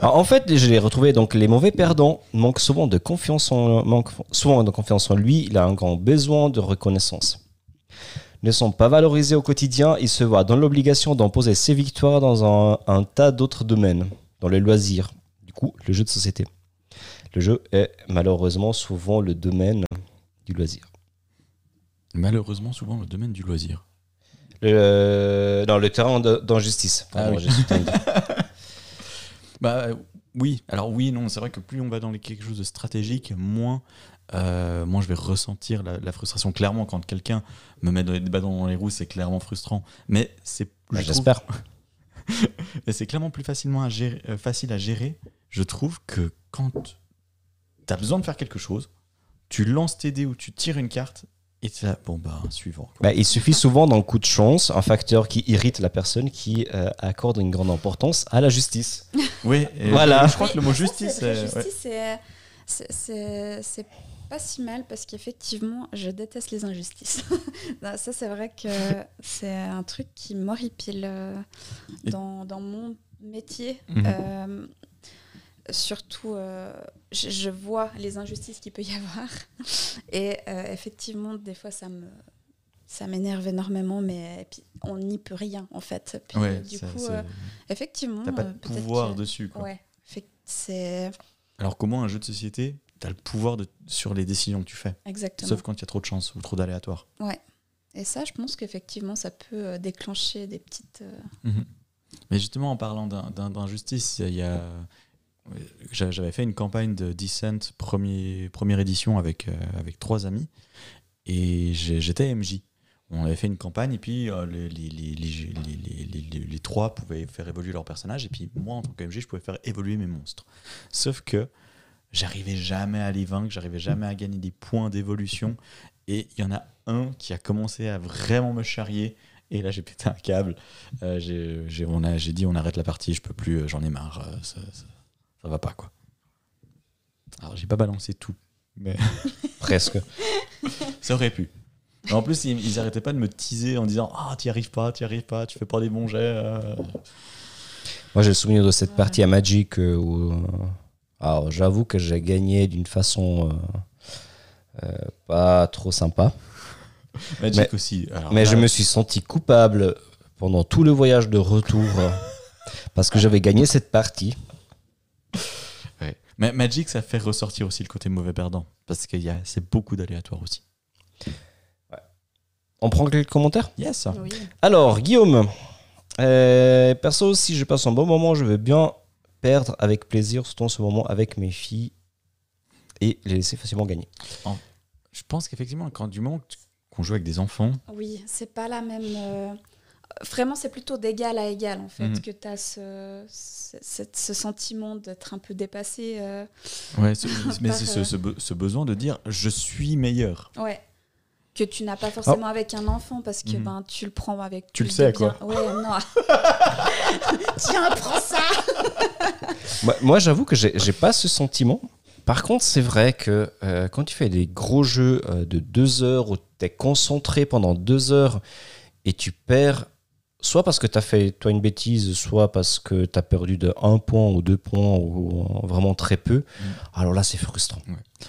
Alors, En fait, je l'ai retrouvé. Donc, les mauvais perdants manquent souvent de confiance en, manquent souvent de confiance en lui. Il a un grand besoin de reconnaissance. Ne sont pas valorisés au quotidien. Il se voit dans l'obligation d'imposer ses victoires dans un, un tas d'autres domaines, dans les loisirs. Du coup, le jeu de société. Le jeu est malheureusement souvent le domaine du loisir. Malheureusement, souvent, le domaine du loisir. Le, non, le terrain d'injustice. Ah oui. Bah euh, oui, alors oui, non, c'est vrai que plus on va dans les- quelque chose de stratégique, moins, euh, moins je vais ressentir la, la frustration. Clairement, quand quelqu'un me met des bâtons dans les roues, c'est clairement frustrant. Mais c'est, Bah, je J'espère. mais c'est clairement plus facilement à gérer, euh, facile à gérer. Je trouve que quand tu as besoin de faire quelque chose, tu lances tes dés ou tu tires une carte et tu là, bon bah suivant. Bah, il suffit souvent d'un coup de chance, un facteur qui irrite la personne qui euh, accorde une grande importance à la justice. Oui, Voilà. Je crois que le mot justice, c'est pas si mal parce qu'effectivement, je déteste les injustices. Non, ça, c'est vrai que c'est un truc qui m'horripile euh, dans, dans mon métier. Mhm. Euh, surtout, euh, je, je vois les injustices qu'il peut y avoir. Et euh, effectivement, des fois, ça me. Ça m'énerve énormément, mais puis, on n'y peut rien en fait. Puis, Ouais, du coup, effectivement, t'as pas de pouvoir que- dessus. Quoi. Ouais, c'est Alors comment un jeu de société, t'as le pouvoir de, sur les décisions que tu fais, exactement. sauf quand il y a trop de chance ou trop d'aléatoires. Et ça, je pense qu'effectivement, ça peut euh, déclencher des petites. euh, Mhm. Mais justement, en parlant d'injustice, il y a... j'a- j'avais fait une campagne de Descent premier, première édition avec, euh, avec trois amis et j'étais MJ. On avait fait une campagne et puis euh, les, les, les, les, les, les- les- les- les trois pouvaient faire évoluer leur personnage et puis moi en tant que MJ je pouvais faire évoluer mes monstres. Sauf que j'arrivais jamais à les vaincre, j'arrivais jamais à gagner des points d'évolution et il y en a un qui a commencé à vraiment me charrier et là j'ai pété un câble. Euh, j'ai dit on arrête la partie, je peux plus, euh, j'en ai marre, euh, ça, ça, va pas quoi. Alors j'ai pas balancé tout, mais Presque. ça aurait pu. Mais en plus ils, ils arrêtaient pas de me teaser en disant ah t'y arrives pas, t'y arrives pas, tu fais pas des bons jets. Moi, j'ai le souvenir de cette partie à Magic où. Alors, j'avoue que j'ai gagné d'une façon euh, euh, pas trop sympa. Magic Mais- aussi. Alors Mais là, je me suis senti coupable pendant tout le voyage de retour parce que j'avais gagné cette partie. ouais. Mais Magic ça fait ressortir aussi le côté mauvais perdant parce qu'il y a c'est beaucoup d'aléatoires aussi. On prend quelques commentaires Yes. Oui. Alors, Guillaume, euh, perso, si je passe un bon moment, je veux bien perdre avec plaisir, surtout en ce moment avec mes filles et les laisser facilement gagner. Je pense qu'effectivement quand du moment qu'on joue avec des enfants, Oui, c'est pas la même. euh, Vraiment, c'est plutôt d'égal à égal, en fait, Mhm. que tu as ce, ce, cette- ce sentiment d'être un peu dépassé. euh, ouais, ce- mais c'est ce, euh, ce be- ce besoin de dire je suis meilleur. Ouais. Que tu n'as pas forcément avec un enfant, parce que Mhm. ben, tu le prends avec. Tu le sais, bien- Ouais, non. Tiens, prends ça Moi, moi, j'avoue que j'ai pas ce sentiment. Par contre, c'est vrai que euh, quand tu fais des gros jeux euh, de deux heures où tu es concentré pendant deux heures et tu perds, soit parce que tu as fait toi une bêtise, soit parce que tu as perdu de un point ou deux points ou euh, vraiment très peu, alors là, c'est frustrant.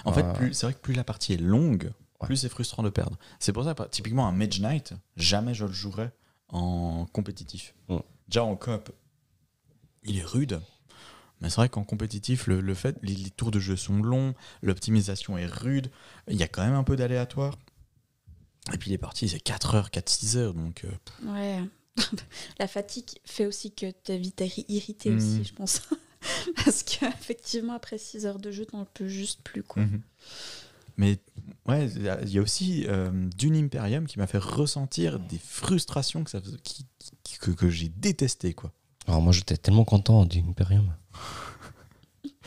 En fait, plus- c'est vrai que plus la partie est longue, Ouais. plus c'est frustrant de perdre. C'est pour ça, typiquement, un Mage Knight, jamais je le jouerais en compétitif. Mm. Déjà en coop, il est rude. Mais c'est vrai qu'en compétitif, le, le fait, les, les tours de jeu sont longs, l'optimisation est rude, il y a quand même un peu d'aléatoire. Et puis les parties, c'est 4 heures, 4-6 heures, donc euh, Ouais. La fatigue fait aussi que tu es vite irri- irrité aussi, je pense. Parce qu'effectivement, après 6 heures de jeu, t'en peux juste plus. Quoi. Mhm. Mais ouais, il y a- aussi euh, Dune Imperium qui m'a fait ressentir des frustrations que, ça, faisait- qui- qui- que, que j'ai détesté quoi. Alors moi, j'étais tellement content d'Imperium.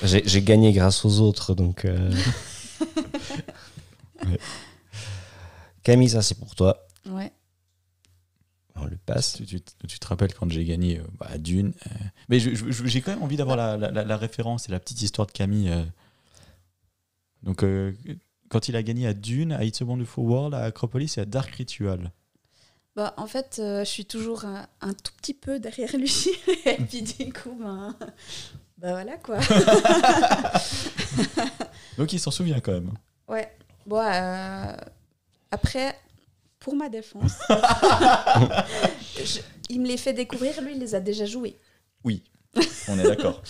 J'ai j'ai gagné grâce aux autres, donc... euh. Ouais. Camille, ça c'est pour toi. Ouais. On le passe. Tu, tu- tu te rappelles quand j'ai gagné euh, bah, Dune euh, Mais j'ai quand même envie d'avoir la, la- la- la référence et la petite histoire de Camille. euh. Donc, euh, quand il a gagné à Dune, à It's a Wonderful World, à Acropolis et à Dark Ritual. Bah, en fait, euh, je suis toujours un, un tout petit peu derrière lui. Et puis du coup, ben, bah voilà quoi. Donc, il s'en souvient quand même. Ouais. Bon, euh, après, pour ma défense, je- il me les fait découvrir, lui, il les a déjà joués. Oui, on est d'accord.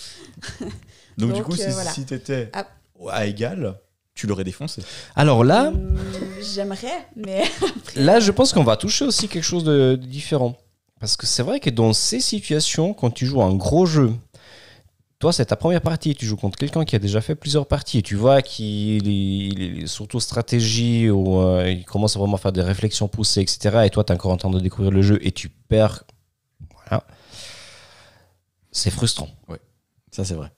Donc, du coup, si, euh, voilà. si t'étais Ah. à égal, tu l'aurais défoncé. Alors là, Hum, J'aimerais, mais là, je pense qu'on va toucher aussi quelque chose de, de différent. Parce que c'est vrai que dans ces situations, quand tu joues un gros jeu, toi, c'est ta première partie, tu joues contre quelqu'un qui a déjà fait plusieurs parties, et tu vois qu'il est, surtout stratégie, ou euh, il commence à vraiment faire des réflexions poussées, etc. Et toi, tu es encore en train de découvrir le jeu et tu perds. Voilà. C'est frustrant. Ça, c'est vrai.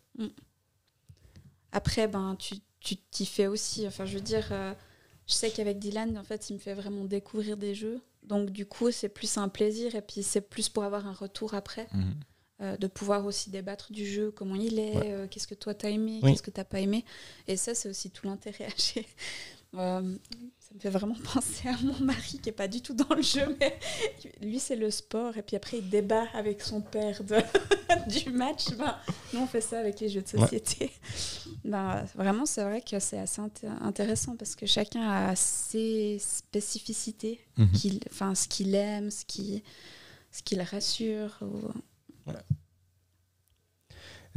après, ben, tu tu t'y fais aussi. Enfin, je veux dire, euh, je sais qu'avec Dylan, en fait, il me fait vraiment découvrir des jeux. Donc, du coup, c'est plus un plaisir et puis c'est plus pour avoir un retour après. Mhm. euh, de pouvoir aussi débattre du jeu, comment il est, Ouais. euh, qu'est-ce que toi t'as aimé, Oui. qu'est-ce que t'as pas aimé. Et ça, c'est aussi tout l'intérêt. J'ai- Euh, ça me fait vraiment penser à mon mari qui est pas du tout dans le jeu, mais lui c'est le sport et puis après il débat avec son père de- du match. Ben, nous on fait ça avec les jeux de société. Ben, vraiment c'est vrai que c'est assez inté- intéressant parce que chacun a ses spécificités, Mhm. enfin ce qu'il aime, ce qui, ce qui le rassure. ou-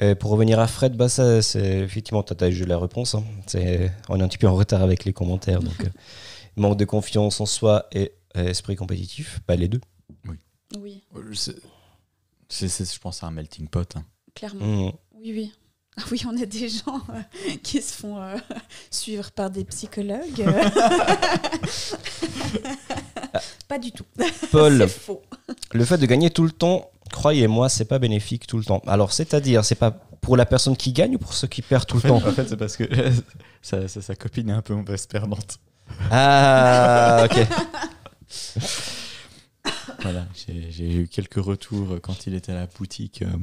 Et pour revenir à Fred, bah ça, c'est effectivement, tu as eu la réponse. hein. C'est, on est un petit peu en retard avec les commentaires. Donc, euh, manque de confiance en soi et euh, esprit compétitif, pas les deux. Oui, Euh, c'est- c'est- c'est- je pense à un melting pot. hein. clairement. Mhm. Oui, oui. Ah oui, on a des gens euh, qui se font euh, suivre par des psychologues. Pas du tout. Paul, C'est faux. le fait de gagner tout le temps, croyez-moi, c'est pas bénéfique tout le temps. Alors, c'est-à-dire, c'est pas pour la personne qui gagne ou pour ceux qui perdent tout le temps En fait, c'est parce que sa, sa- sa copine est un peu mauvaise perdante. Ah, ok. Voilà, j'ai eu quelques retours quand il était à la boutique. euh,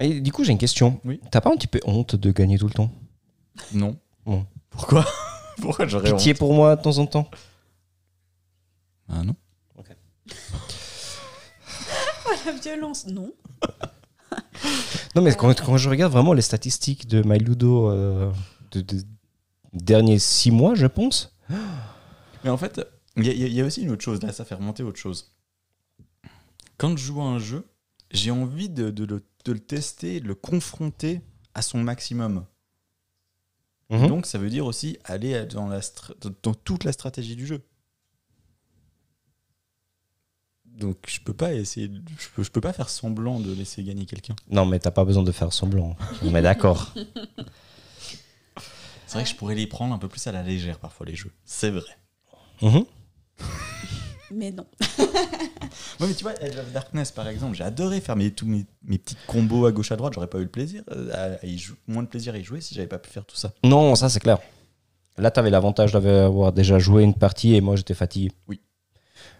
Et du coup, j'ai une question. Oui. T'as pas un petit peu honte de gagner tout le temps? Non. Bon. Pourquoi? Pourquoi j'aurais honte? Pitié pour moi de temps en temps? Ah non. Oh, la violence, non. Non, mais quand, quand je regarde vraiment les statistiques de MyLudo euh, de, de- derniers six mois, je pense. Mais en fait, il y, a- il y a aussi une autre chose, là, ça fait remonter autre chose. Quand je joue à un jeu, j'ai envie de, de le, de le tester, de le confronter à son maximum. Mhm. Donc ça veut dire aussi aller dans, la dans toute la stratégie du jeu. Donc je peux pas essayer, de- je peux, je peux pas faire semblant de laisser gagner quelqu'un. Non, mais t'as pas besoin de faire semblant. On est d'accord. C'est vrai que je pourrais les prendre un peu plus à la légère parfois les jeux. C'est vrai. Mhm. Mais non. Ouais, mais tu vois, Edge of Darkness par exemple, j'ai adoré faire mes, tous mes, mes petits combos à gauche à droite. J'aurais pas eu le plaisir, euh, à, à y jou- moins de plaisir à y jouer si j'avais pas pu faire tout ça. Non, ça c'est clair. Là, t'avais l'avantage d'avoir déjà joué une partie et moi j'étais fatigué. Oui.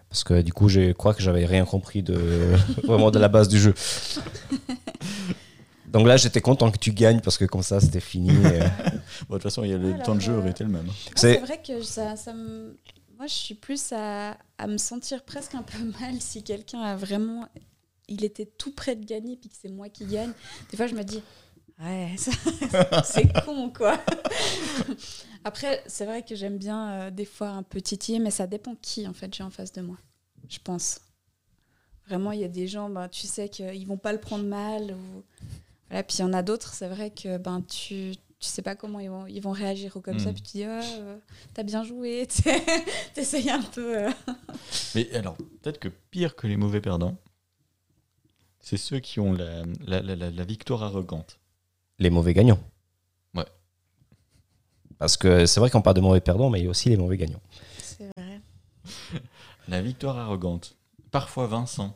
Parce que du coup, je crois que j'avais rien compris de vraiment de la base du jeu. Donc là, j'étais content que tu gagnes parce que comme ça, c'était fini. et- Bon, de toute façon, il y a le Alors, temps de jeu euh, aurait été le même. C'est- C'est vrai que ça, ça me... Moi, je suis plus à, à me sentir presque un peu mal si quelqu'un a vraiment... Il était tout près de gagner puis que c'est moi qui gagne. Des fois, je me dis... Ouais, c'est con, quoi. Après, c'est vrai que j'aime bien euh, des fois un peu titiller, mais ça dépend qui, en fait, j'ai en face de moi. Je pense. Vraiment, il y a des gens, ben, tu sais qu'ils vont pas le prendre mal. Ou... Voilà, puis il y en a d'autres, c'est vrai que ben, tu, tu sais pas comment ils vont, ils vont réagir ou comme Mm. ça, puis tu dis, ah, euh, t'as bien joué, t'essayes un peu. euh. Mais alors, peut-être que pire que les mauvais perdants, c'est ceux qui ont la, la- la- la victoire arrogante. Les mauvais gagnants. Ouais. Parce que c'est vrai qu'on parle de mauvais perdants, mais il y a aussi les mauvais gagnants. C'est vrai. La victoire arrogante. Parfois Vincent.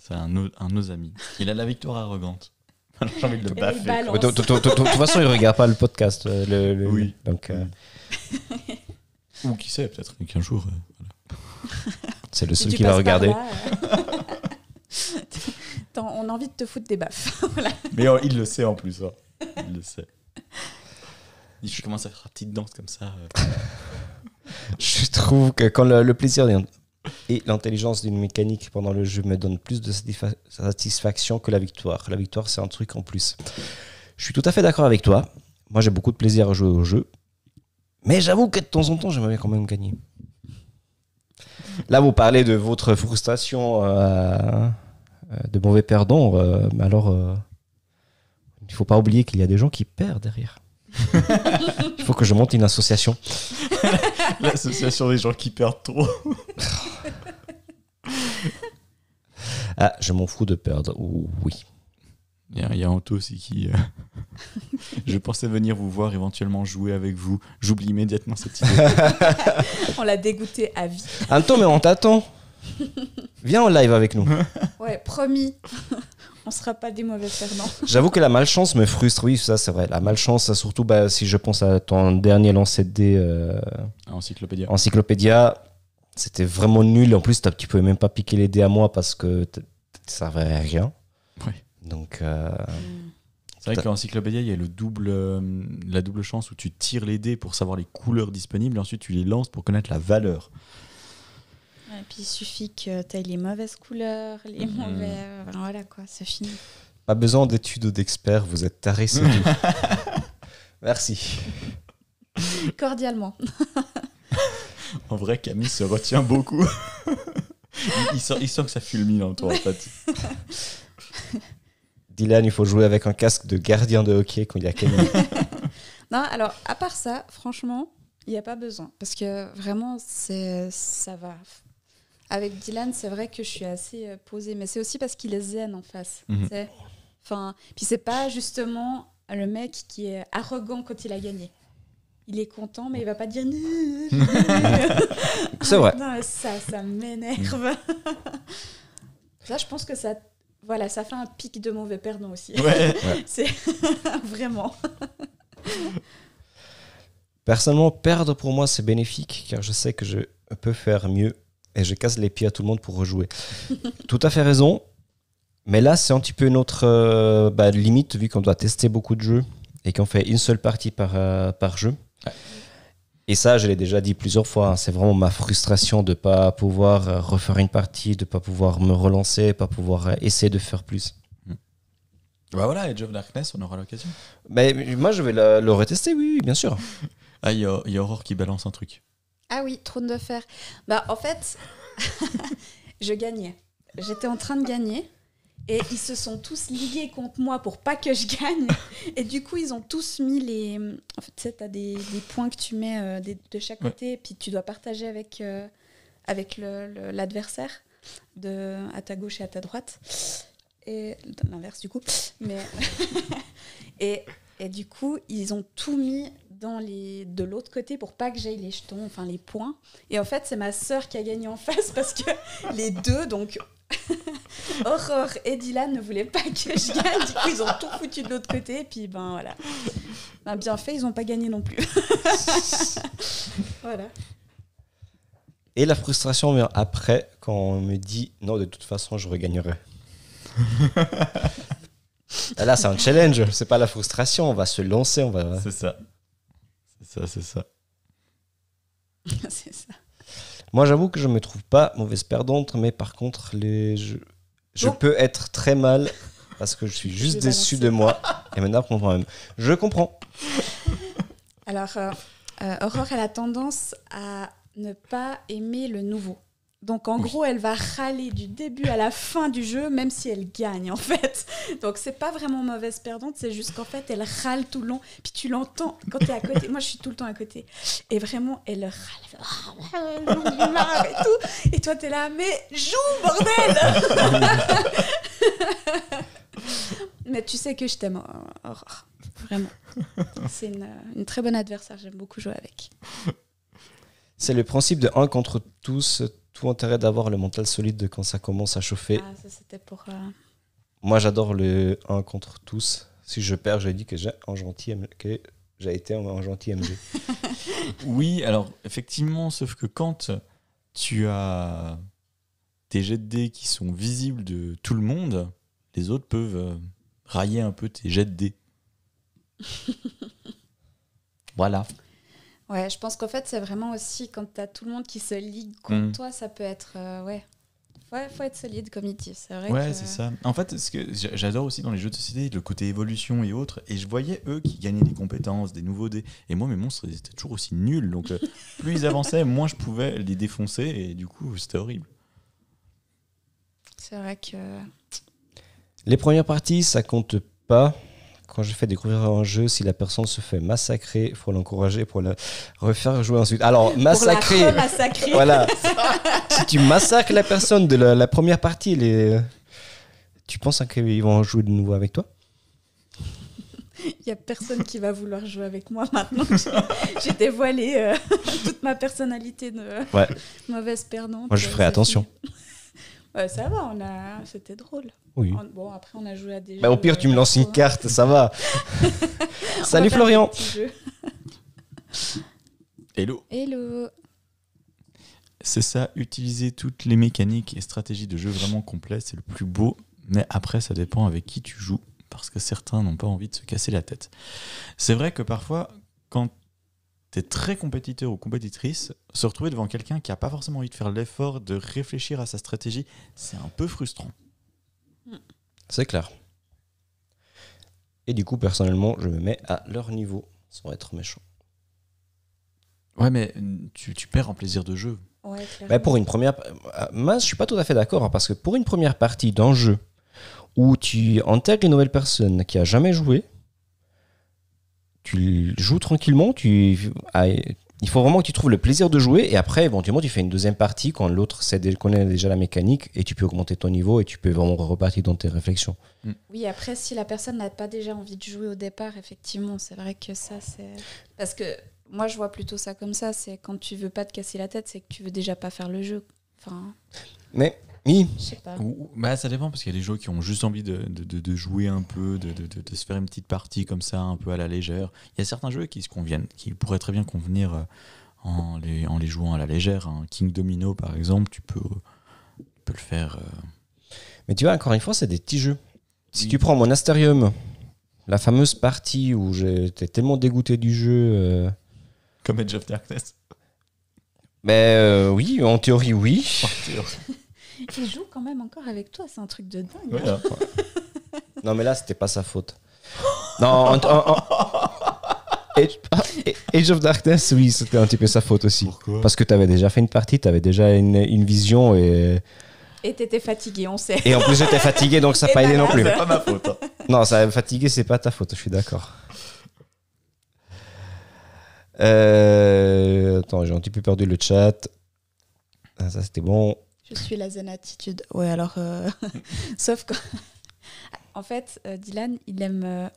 C'est- un, no- un de nos amis. Il a la victoire arrogante. Alors j'ai envie de le. De toute façon, il regarde pas le podcast. euh, le- le- Oui. Donc, euh, Ou qui sait, peut-être qu'un jour. euh, c'est le seul qui va regarder. On a envie de te foutre des baffes. voilà. Mais euh, il le sait en plus. hein. Il le sait. Et Je commence à faire une petite danse comme ça. euh. Je trouve que quand le, le plaisir et l'intelligence d'une mécanique pendant le jeu me donnent plus de satisfa- satisfaction que la victoire. La victoire, c'est un truc en plus. Je suis tout à fait d'accord avec toi. Moi, j'ai beaucoup de plaisir à jouer au jeu. Mais j'avoue que de temps en temps, j'aimerais bien quand même gagner. Là, vous parlez de votre frustration euh, de mauvais perdants. euh, mais alors, euh, il ne faut pas oublier qu'il y a des gens qui perdent derrière. il faut que je monte une association. L'association des gens qui perdent trop. Ah, je m'en fous de perdre. Ou- Oui. Il y a, il y a Anto aussi qui. euh, Je pensais venir vous voir éventuellement jouer avec vous. J'oublie immédiatement cette idée. On l'a dégoûté à vie. Anto, mais on t'attend. Viens en live avec nous. Ouais, promis. on sera pas des mauvais perdants. J'avoue que la malchance me frustre. Oui, ça c'est vrai. La malchance, surtout bah, si je pense à ton dernier lancer de dés euh, Encyclopédia. Encyclopédia, c'était vraiment nul. En plus, t'as- tu pouvais même pas piquer les dés à moi parce que ça servait à rien. Ouais. Donc, euh, C'est vrai qu'en Cyclopédia, il y a le double, euh, la double chance où tu tires les dés pour savoir les couleurs disponibles et ensuite tu les lances pour connaître la valeur. Et puis il suffit que tu aies les mauvaises couleurs, les Mhm. mauvais. voilà quoi, c'est fini. Pas besoin d'études ou d'experts, vous êtes tarés, c'est tout. Merci. Cordialement. En vrai, Camille se retient beaucoup. il, il sent, il sent que ça fulmine en toi, en fait. Dylan, il faut jouer avec un casque de gardien de hockey quand il y a Camille. Non, alors à part ça, franchement, il n'y a pas besoin. Parce que vraiment, c'est ça va. Avec Dylan, c'est vrai que je suis assez euh, posée, mais c'est aussi parce qu'il est zen en face. Mhm. sais. Enfin, puis c'est pas justement le mec qui est arrogant quand il a gagné. Il est content, mais il va pas dire. C'est vrai. Non, mais ça, ça m'énerve. Là, je pense que ça, voilà, ça fait un pic de mauvais perdant aussi. Ouais. C'est vraiment. Personnellement, perdre pour moi, c'est bénéfique car je sais que je peux faire mieux et je casse les pieds à tout le monde pour rejouer. tout à fait raison. Mais là, c'est un petit peu notre euh, bah, limite vu qu'on doit tester beaucoup de jeux et qu'on fait une seule partie par, euh, par jeu. Ouais. Et ça, je l'ai déjà dit plusieurs fois, hein, c'est vraiment ma frustration de ne pas pouvoir euh, refaire une partie, de ne pas pouvoir me relancer, pas pouvoir euh, essayer de faire plus. Bah voilà, Edge of Darkness, on aura l'occasion. Mais moi, je vais le, le retester, oui, oui, bien sûr. Ah, il y a, il y a Aurore qui balance un truc. Ah oui, trône de fer. Bah, en fait, je gagnais. J'étais en train de gagner. Et ils se sont tous ligués contre moi pour pas que je gagne. Et du coup, ils ont tous mis les. En fait, tu sais, t'as des, des points que tu mets euh, des- de chaque Ouais. côté, et puis tu dois partager avec, euh, avec le- le- l'adversaire, de à ta gauche et à ta droite. Et l'inverse, du coup. Mais. et, et du coup, ils ont tout mis dans les, de l'autre côté pour pas que j'aille les jetons, enfin les points. Et en fait, c'est ma sœur qui a gagné en face parce que les deux, donc Aurore et Dylan, ne voulaient pas que je gagne. Du coup, ils ont tout foutu de l'autre côté. Et puis, ben voilà. Ben, bien fait, ils n'ont pas gagné non plus. voilà. Et la frustration vient après quand on me dit non, de toute façon, je regagnerai. Là, c'est un challenge, c'est pas la frustration. On va se lancer, on va. C'est ça. C'est ça, c'est ça. c'est ça. Moi, j'avoue que je me trouve pas mauvaise perdante, mais par contre, les... je, je Bon. peux être très mal parce que je suis juste déçu de moi et maintenant contre moi-même. Je comprends. Alors, euh, euh, Aurore, elle a tendance à ne pas aimer le nouveau. Donc, en Oui. gros, elle va râler du début à la fin du jeu, même si elle gagne, en fait. Donc, c'est pas vraiment mauvaise perdante, c'est juste qu'en fait, elle râle tout le long. Puis tu l'entends quand t'es à côté. Moi, je suis tout le temps à côté. Et vraiment, elle râle. Elle fait, Ah, et tout. Et toi, t'es là, mais joue, bordel Mais tu sais que je t'aime, Aurore. Vraiment. C'est une, une très bonne adversaire, j'aime beaucoup jouer avec. C'est le principe de un contre tous. Tout intérêt d'avoir le mental solide quand ça commence à chauffer. Ah, ça c'était pour. euh, Moi, j'adore le 1 contre tous. Si je perds, je dis que j'ai un gentil M- que j'ai été un, un gentil MG. Oui, alors effectivement, sauf que quand tu as tes jets de dés qui sont visibles de tout le monde, les autres peuvent euh, railler un peu tes jets de dés. voilà. Ouais, je pense qu'en fait, c'est vraiment aussi quand t'as tout le monde qui se ligue contre Mm. toi, ça peut être. euh, ouais. Ouais, faut être solide, comme. C'est vrai Ouais, que- c'est ça. En fait, ce que j'a- j'adore aussi dans les jeux de société, le côté évolution et autres. Et je voyais eux qui gagnaient des compétences, des nouveaux dés. Et moi, mes monstres, ils étaient toujours aussi nuls. Donc, euh, plus ils avançaient, moins je pouvais les défoncer. Et du coup, c'était horrible. C'est vrai que. Les premières parties, ça compte pas. Quand je fais découvrir un jeu, si la personne se fait massacrer, il faut l'encourager pour la refaire jouer ensuite. Alors, massacrer, Pour la massacrer. voilà. si tu massacres la personne de la, la première partie, les... tu penses qu'ils vont jouer de nouveau avec toi? Il y a personne qui va vouloir jouer avec moi maintenant. que j'ai- dévoilé euh, toute ma personnalité de Ouais. mauvaise perdante. Moi, je ferai attention. Ouais, ça va, on a... c'était drôle. Oui. On- Bon, après, on a joué à des Bah, au pire, tu euh, me lances une carte, ça va. Salut va Florian. Hello. Hello. C'est ça, utiliser toutes les mécaniques et stratégies de jeu vraiment complets, c'est le plus beau. Mais après, ça dépend avec qui tu joues. parce que certains n'ont pas envie de se casser la tête. C'est vrai que parfois, quand tu es très compétiteur ou compétitrice, se retrouver devant quelqu'un qui n'a pas forcément envie de faire l'effort de réfléchir à sa stratégie, c'est un peu frustrant. C'est clair. Et du coup, personnellement, je me mets à leur niveau, sans être méchant. Ouais, mais tu, tu perds en plaisir de jeu. Ouais, clairement. Bah, pour une première, euh, moi, je suis pas tout à fait d'accord hein, parce que pour une première partie d'un jeu où tu intègres une nouvelle personne qui a jamais joué, tu joues tranquillement, tu, il faut vraiment que tu trouves le plaisir de jouer et après, éventuellement, tu fais une deuxième partie quand l'autre connaît déjà la mécanique et tu peux augmenter ton niveau et tu peux vraiment repartir dans tes réflexions. Oui, après, si la personne n'a pas déjà envie de jouer au départ, effectivement, c'est vrai que ça, c'est. Parce que moi, je vois plutôt ça comme ça c'est quand tu veux pas te casser la tête, c'est que tu veux déjà pas faire le jeu. Enfin, Mais oui, je sais pas. Ou- ou- bah, ça dépend parce qu'il y a des gens qui ont juste envie de, de- de- de jouer un peu, de, de- de- de se faire une petite partie comme ça, un peu à la légère. Il y a certains jeux qui se conviennent, qui pourraient très bien convenir euh, en les, en les jouant à la légère. Un King Domino, par exemple, tu peux, tu peux le faire. euh, mais tu vois, encore une fois, c'est des petits jeux. Si Oui. tu prends Monasterium, la fameuse partie où j'étais tellement dégoûté du jeu. euh, Comme Edge of Darkness. Mais euh, oui, en théorie, oui. Il joue quand même encore avec toi, c'est un truc de dingue. hein. Non, mais là, c'était pas sa faute. Non, Age, Age of Darkness, oui, c'était un petit peu sa faute aussi. Pourquoi Parce que tu avais déjà fait une partie, tu avais déjà une, une vision et, Et t'étais fatigué, on sait. et en plus j'étais fatigué donc ça n'a pas aidé non plus. C'est pas ma faute. hein. Non, ça fatigué, c'est pas ta faute, je suis d'accord. Euh, attends, j'ai un petit peu perdu le chat. Ah, ça c'était bon. Je suis la zen attitude. Ouais, alors. euh, Sauf que. En fait, euh, Dylan, il aime. euh,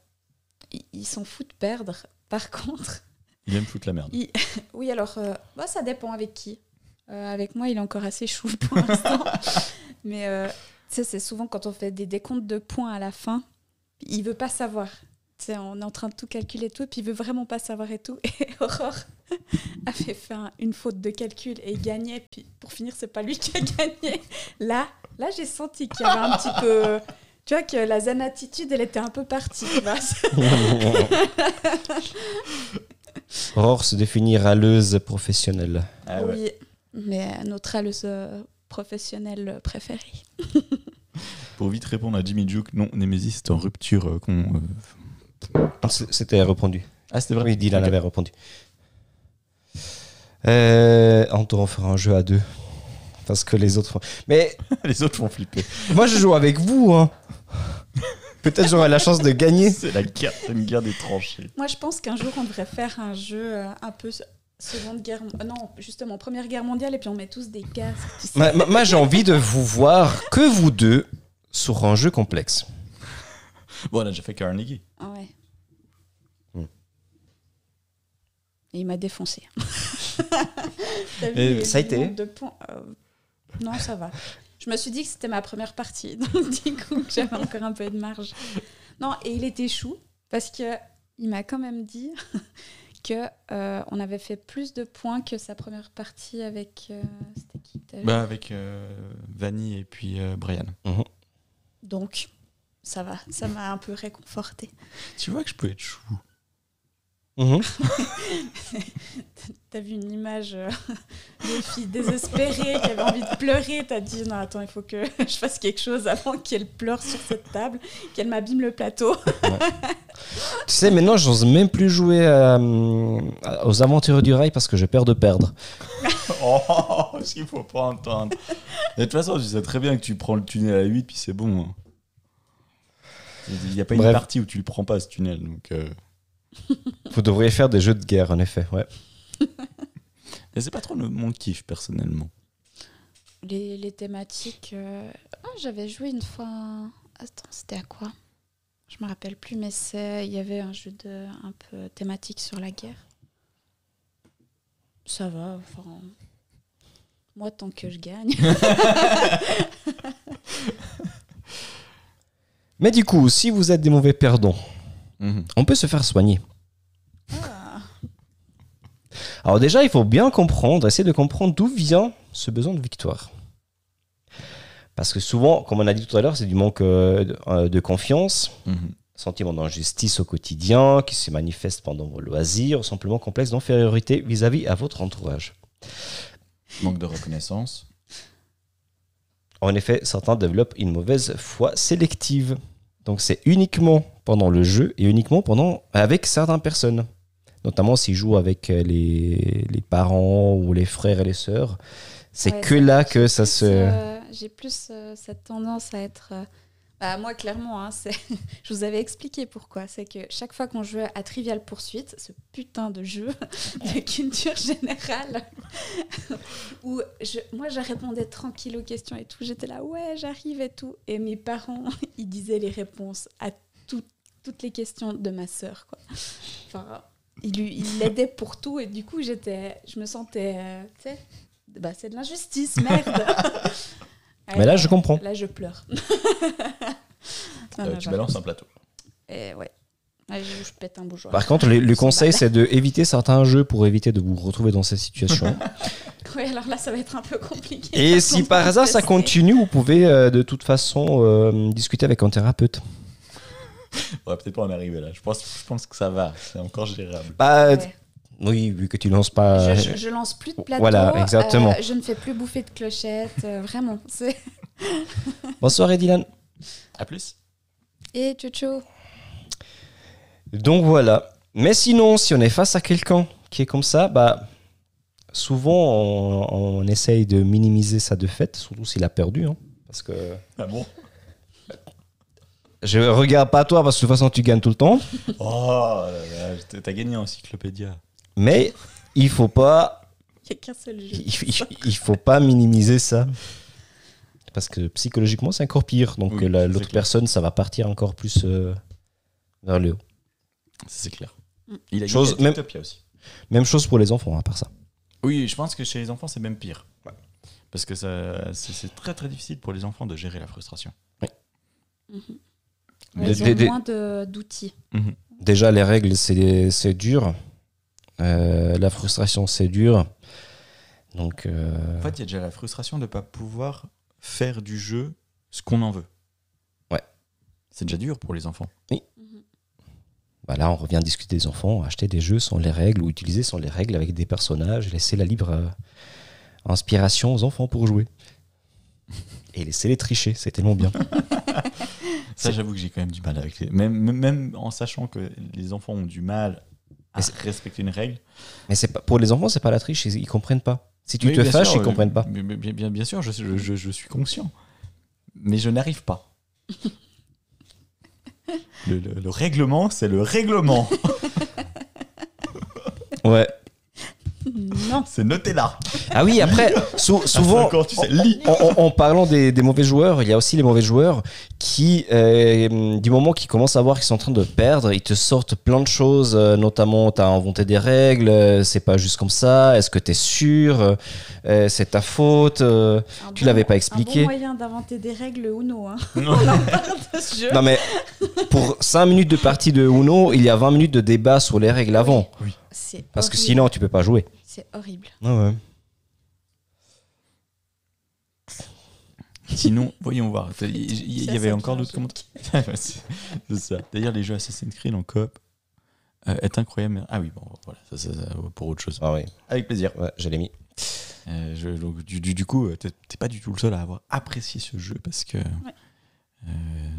il- s'en fout de perdre. Par contre. Il aime foutre la merde. il- Oui, alors. euh, bah, ça dépend avec qui. Euh, avec moi, il est encore assez chou pour l'instant. Mais tu sais, c'est souvent quand on fait des décomptes de points à la fin, il veut pas savoir. On est en train de tout calculer et tout, et puis il veut vraiment pas savoir et tout. Et Aurore avait fait un- une faute de calcul et il gagnait. Puis pour finir, c'est pas lui qui a gagné. Là, là j'ai senti qu'il y avait un petit peu. Tu vois que la zen attitude, elle était un peu partie. Tu vois. Aurore se définit râleuse professionnelle. Ah ouais. Oui, mais notre râleuse euh, professionnelle préférée. Pour vite répondre à Jimmy Juke, non, Nemesis est en rupture. euh, euh, C'était répondu. Ah, c'était vrai Oui, Dylan avait répondu. Euh, on doit en faire un jeu à deux. Parce que les autres font... Mais Les autres vont flipper. moi, je joue avec vous. hein. Peut-être j'aurai la chance de gagner. C'est la guerre, c'est une guerre des tranchées. Moi, je pense qu'un jour, on devrait faire un jeu euh, un peu se- Seconde Guerre... euh, non, justement, Première Guerre mondiale, et puis on met tous des casques. tu sais. Ma- Moi, j'ai envie de vous voir que vous deux sur un jeu complexe. Bon, on a déjà fait Carnegie. Ah ouais. Hmm. Et il m'a défoncé. T'as vu Et les- ça a été nombre de points Euh, Non, ça va. Je me suis dit que c'était ma première partie, donc du coup, j'avais encore un peu de marge. Non, et il était chou, parce que il m'a quand même dit que euh, on avait fait plus de points que sa première partie avec... euh, c'était qui Bah, avec euh, Vanny et puis euh, Brian. Donc, ça va, ça m'a un peu réconforté. Tu vois que je peux être chou. Mhm. T'as vu une image euh, de fille désespérée qui avait envie de pleurer. T'as dit non, attends, il faut que je fasse quelque chose avant qu'elle pleure sur cette table, qu'elle m'abîme le plateau. Tu sais, maintenant, j'ose même plus jouer euh, aux aventures du rail parce que j'ai peur de perdre. Oh, ce qu'il faut pas entendre. De toute façon, je sais très bien que tu prends le tunnel à 8, puis c'est bon. hein. Il n'y a pas une partie où tu le prends pas, ce tunnel. Donc, euh, Vous devriez faire des jeux de guerre, en effet. Ouais. Mais c'est pas trop le- mon kiff, personnellement. Les, les thématiques. euh, ah, J'avais joué une fois. un- Attends, c'était à quoi? Je me rappelle plus, mais c'est il y avait un jeu de un peu thématique sur la guerre. Ça va. Enfin, moi, tant que je gagne. Mais du coup, si vous êtes des mauvais perdants, Mhm. on peut se faire soigner. Ah. Alors déjà, il faut bien comprendre, essayer de comprendre d'où vient ce besoin de victoire. Parce que souvent, comme on a dit tout à l'heure, c'est du manque euh, de, euh, de confiance. Mhm. sentiment d'injustice au quotidien qui se manifeste pendant vos loisirs, ou simplement complexe d'infériorité vis-à-vis à votre entourage. Manque de reconnaissance. En effet, certains développent une mauvaise foi sélective. Donc c'est uniquement pendant le jeu et uniquement pendant avec certaines personnes. Notamment s'ils jouent avec euh, les, les parents ou les frères et les sœurs. C'est Ouais, que là que ça se... euh, J'ai plus euh, cette tendance à être. euh, bah, moi, clairement, hein, je vous avais expliqué pourquoi. C'est que chaque fois qu'on jouait à Trivial Poursuite, ce putain de jeu de culture générale, où je, moi, je répondais tranquille aux questions et tout, j'étais là, ouais, j'arrive et tout. Et mes parents, ils disaient les réponses à tout- toutes les questions de ma sœur. Quoi. Enfin, ils l'aidaient pour tout et du coup, j'étais, je me sentais, euh, tu sais, bah, c'est de l'injustice, merde. Mais là, je comprends. Là, je pleure. Non, Euh, non, tu balances un plateau. Et ouais. Ouais, je, je pète un bougeoir. Par contre, le, conseil, c'est d'éviter certains jeux pour éviter de vous retrouver dans cette situation. Ouais, alors là, ça va être un peu compliqué. et si par hasard ça continue, vous pouvez euh, de toute façon euh, discuter avec un thérapeute. On va peut-être pas en arriver là. Je pense, je pense que ça va. C'est encore gérable. Bah, Ouais. Oui, vu que tu lances pas... Je, je- je lance plus de plateau. Voilà, exactement. euh, je ne fais plus bouffer de clochettes. euh, vraiment. c'est- Bonsoir Dylan. À plus. Et Tchotcho. Donc voilà. Mais sinon, si on est face à quelqu'un qui est comme ça, bah souvent on, on essaye de minimiser sa défaite, surtout s'il a perdu. hein. parce que Ah bon? Je regarde pas toi parce que de toute façon tu gagnes tout le temps. Oh là là, t'as gagné en encyclopédia. Mais il faut pas, Il n'y a qu'un seul jeu. il, il- faut pas minimiser ça. Parce que psychologiquement c'est encore pire. Donc Oui, euh, la- l'autre clair. personne ça va partir encore plus euh, vers le haut. C'est clair. Mm. Il a Chose- même- aussi. Même chose pour les enfants à part ça. Oui, je pense que chez les enfants, c'est même pire. Parce que ça- c'est c'est très très difficile pour les enfants de gérer la frustration. Mhm. Des- Ouais, ils ont des- des- moins de- d'outils. Déjà, les règles, c'est c'est dur. Euh, la frustration, c'est dur. Donc, euh, En fait, il y a déjà la frustration de ne pas pouvoir faire du jeu ce qu'on en veut. Ouais. C'est déjà dur pour les enfants. Mhm. bah là, on revient discuter des enfants, acheter des jeux sans les règles ou utiliser sans les règles avec des personnages, laisser la libre euh, inspiration aux enfants pour jouer. Et laisser-les tricher, c'est tellement bien. Ça, j'avoue que j'ai quand même du mal avec les. Même, même- même en sachant que les enfants ont du mal à respecter une règle. Mais c'est pas, pour les enfants, c'est pas la triche, ils, ils comprennent pas. Si tu Oui, te fâches, sûr, ils comprennent pas. mais- mais Bien, bien, bien sûr, je, je- je- je suis conscient. Mais je n'arrive pas. Le, le- le règlement, c'est le règlement. Ouais. Non. C'est noté là. Ah oui, après, sou- souvent, Encore, tu sais, lis. en, en- en parlant des, des mauvais joueurs, il y a aussi les mauvais joueurs qui, euh, du moment qu'ils commencent à voir qu'ils sont en train de perdre, ils te sortent plein de choses, euh, notamment tu as inventé des règles, euh, c'est pas juste comme ça, est-ce que tu es sûr, Euh, c'est ta faute. euh. Un Tu l'avais pas Un expliqué. bon moyen d'inventer des règles Uno. Hein. Non. On en parle de ce jeu. Non mais pour 5 minutes de partie de Uno, il y a 20 minutes de débat sur les règles avant, C'est parce que horrible. sinon tu peux pas jouer. C'est horrible. Sinon, voyons voir. Il y, avait encore d'autres commentaires. c'est ça. D'ailleurs, les jeux Assassin's Creed en coop euh, est incroyable. Ah oui, bon, voilà, ça, ça, ça, pour autre chose. Ah oui, Avec plaisir. ouais, je l'ai mis. Euh, je- donc, du, du- du coup, euh, t'es pas du tout le seul à avoir apprécié ce jeu parce que euh, aimé.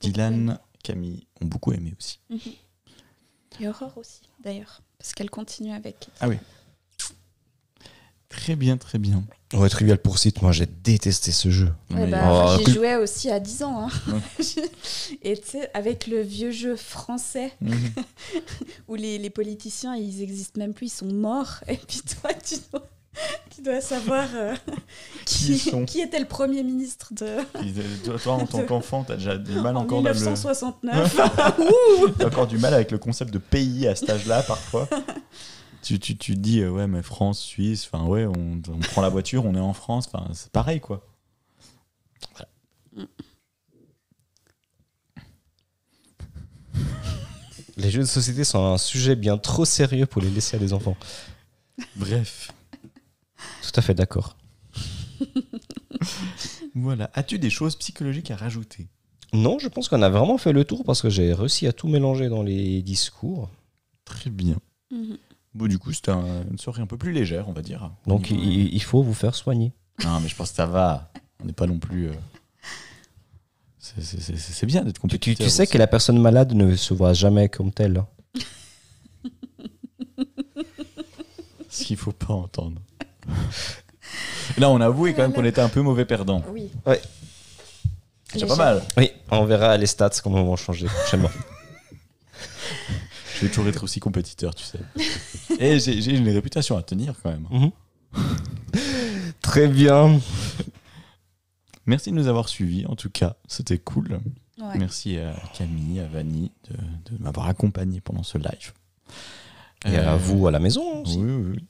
Dylan, Camille ont beaucoup aimé aussi. Mhm. Et Aurore aussi, d'ailleurs. Parce qu'elle continue avec. Très bien, très bien. Ouais, Trivial Pursuit, moi j'ai détesté ce jeu. Ouais, bah, Oh, J'y jouais aussi à 10 ans. hein. Et tu sais, avec le vieux jeu français Mhm. où les, les politiciens, ils existent même plus, ils sont morts. Et puis toi, tu dois, tu dois savoir euh, Qui qui, ils sont qui était le Premier ministre de, toi, toi, en tant qu'enfant, t'as déjà du mal en encore dans le- 1969. T'as encore du mal avec le concept de pays à cet âge-là parfois. Tu, tu, tu te dis, euh, ouais, mais France, Suisse, enfin, ouais, on, on prend la voiture, on est en France, enfin, c'est pareil, quoi. Les jeux de société sont un sujet bien trop sérieux pour les laisser à des enfants. Bref, Tout à fait d'accord. voilà. As-tu des choses psychologiques à rajouter? Non, je pense qu'on a vraiment fait le tour parce que j'ai réussi à tout mélanger dans les discours. Très bien. Mhm. Bon, du coup, c'était un- une soirée un peu plus légère, on va dire. Donc il, il faut vous faire soigner. Non, mais je pense que ça va. On n'est pas non plus. euh, c'est- c'est- C'est c'est bien d'être Tu, tu- compétiteur. tu sais aussi. que la personne malade ne se voit jamais comme telle. hein. Ce qu'il faut pas entendre. Là, on a avoué quand même qu'on était un peu mauvais perdant. Oui. C'est déjà pas mal. Oui, on verra les stats comment vont changer prochainement. Je vais toujours être aussi compétiteur, tu sais. Et j'ai une réputation à tenir quand même. Mhm. Très bien. Merci de nous avoir suivis, en tout cas. C'était cool. Ouais. Merci à Camille, à Vanny de, de m'avoir accompagné pendant ce live. Et à Euh, vous à la maison aussi. Oui, oui, oui.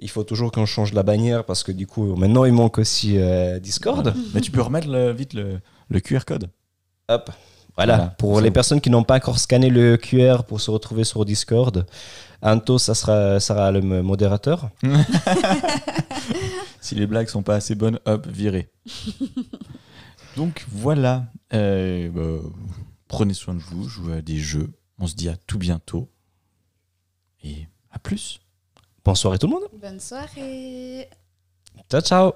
Il faut toujours qu'on change la bannière parce que du coup, maintenant il manque aussi euh, Discord. Mais tu peux remettre le- vite le, le QR code. Hop. Voilà, Voilà. pour les personnes qui n'ont pas encore scanné le QR pour se retrouver sur Discord, Anto, ça sera, sera le modérateur. Si les blagues sont pas assez bonnes, hop, virez. Donc voilà. Euh, bah, prenez soin de vous, jouez à des jeux. On se dit à tout bientôt. Et à plus. Bonsoir tout le monde. Bonne soirée. Ciao, ciao.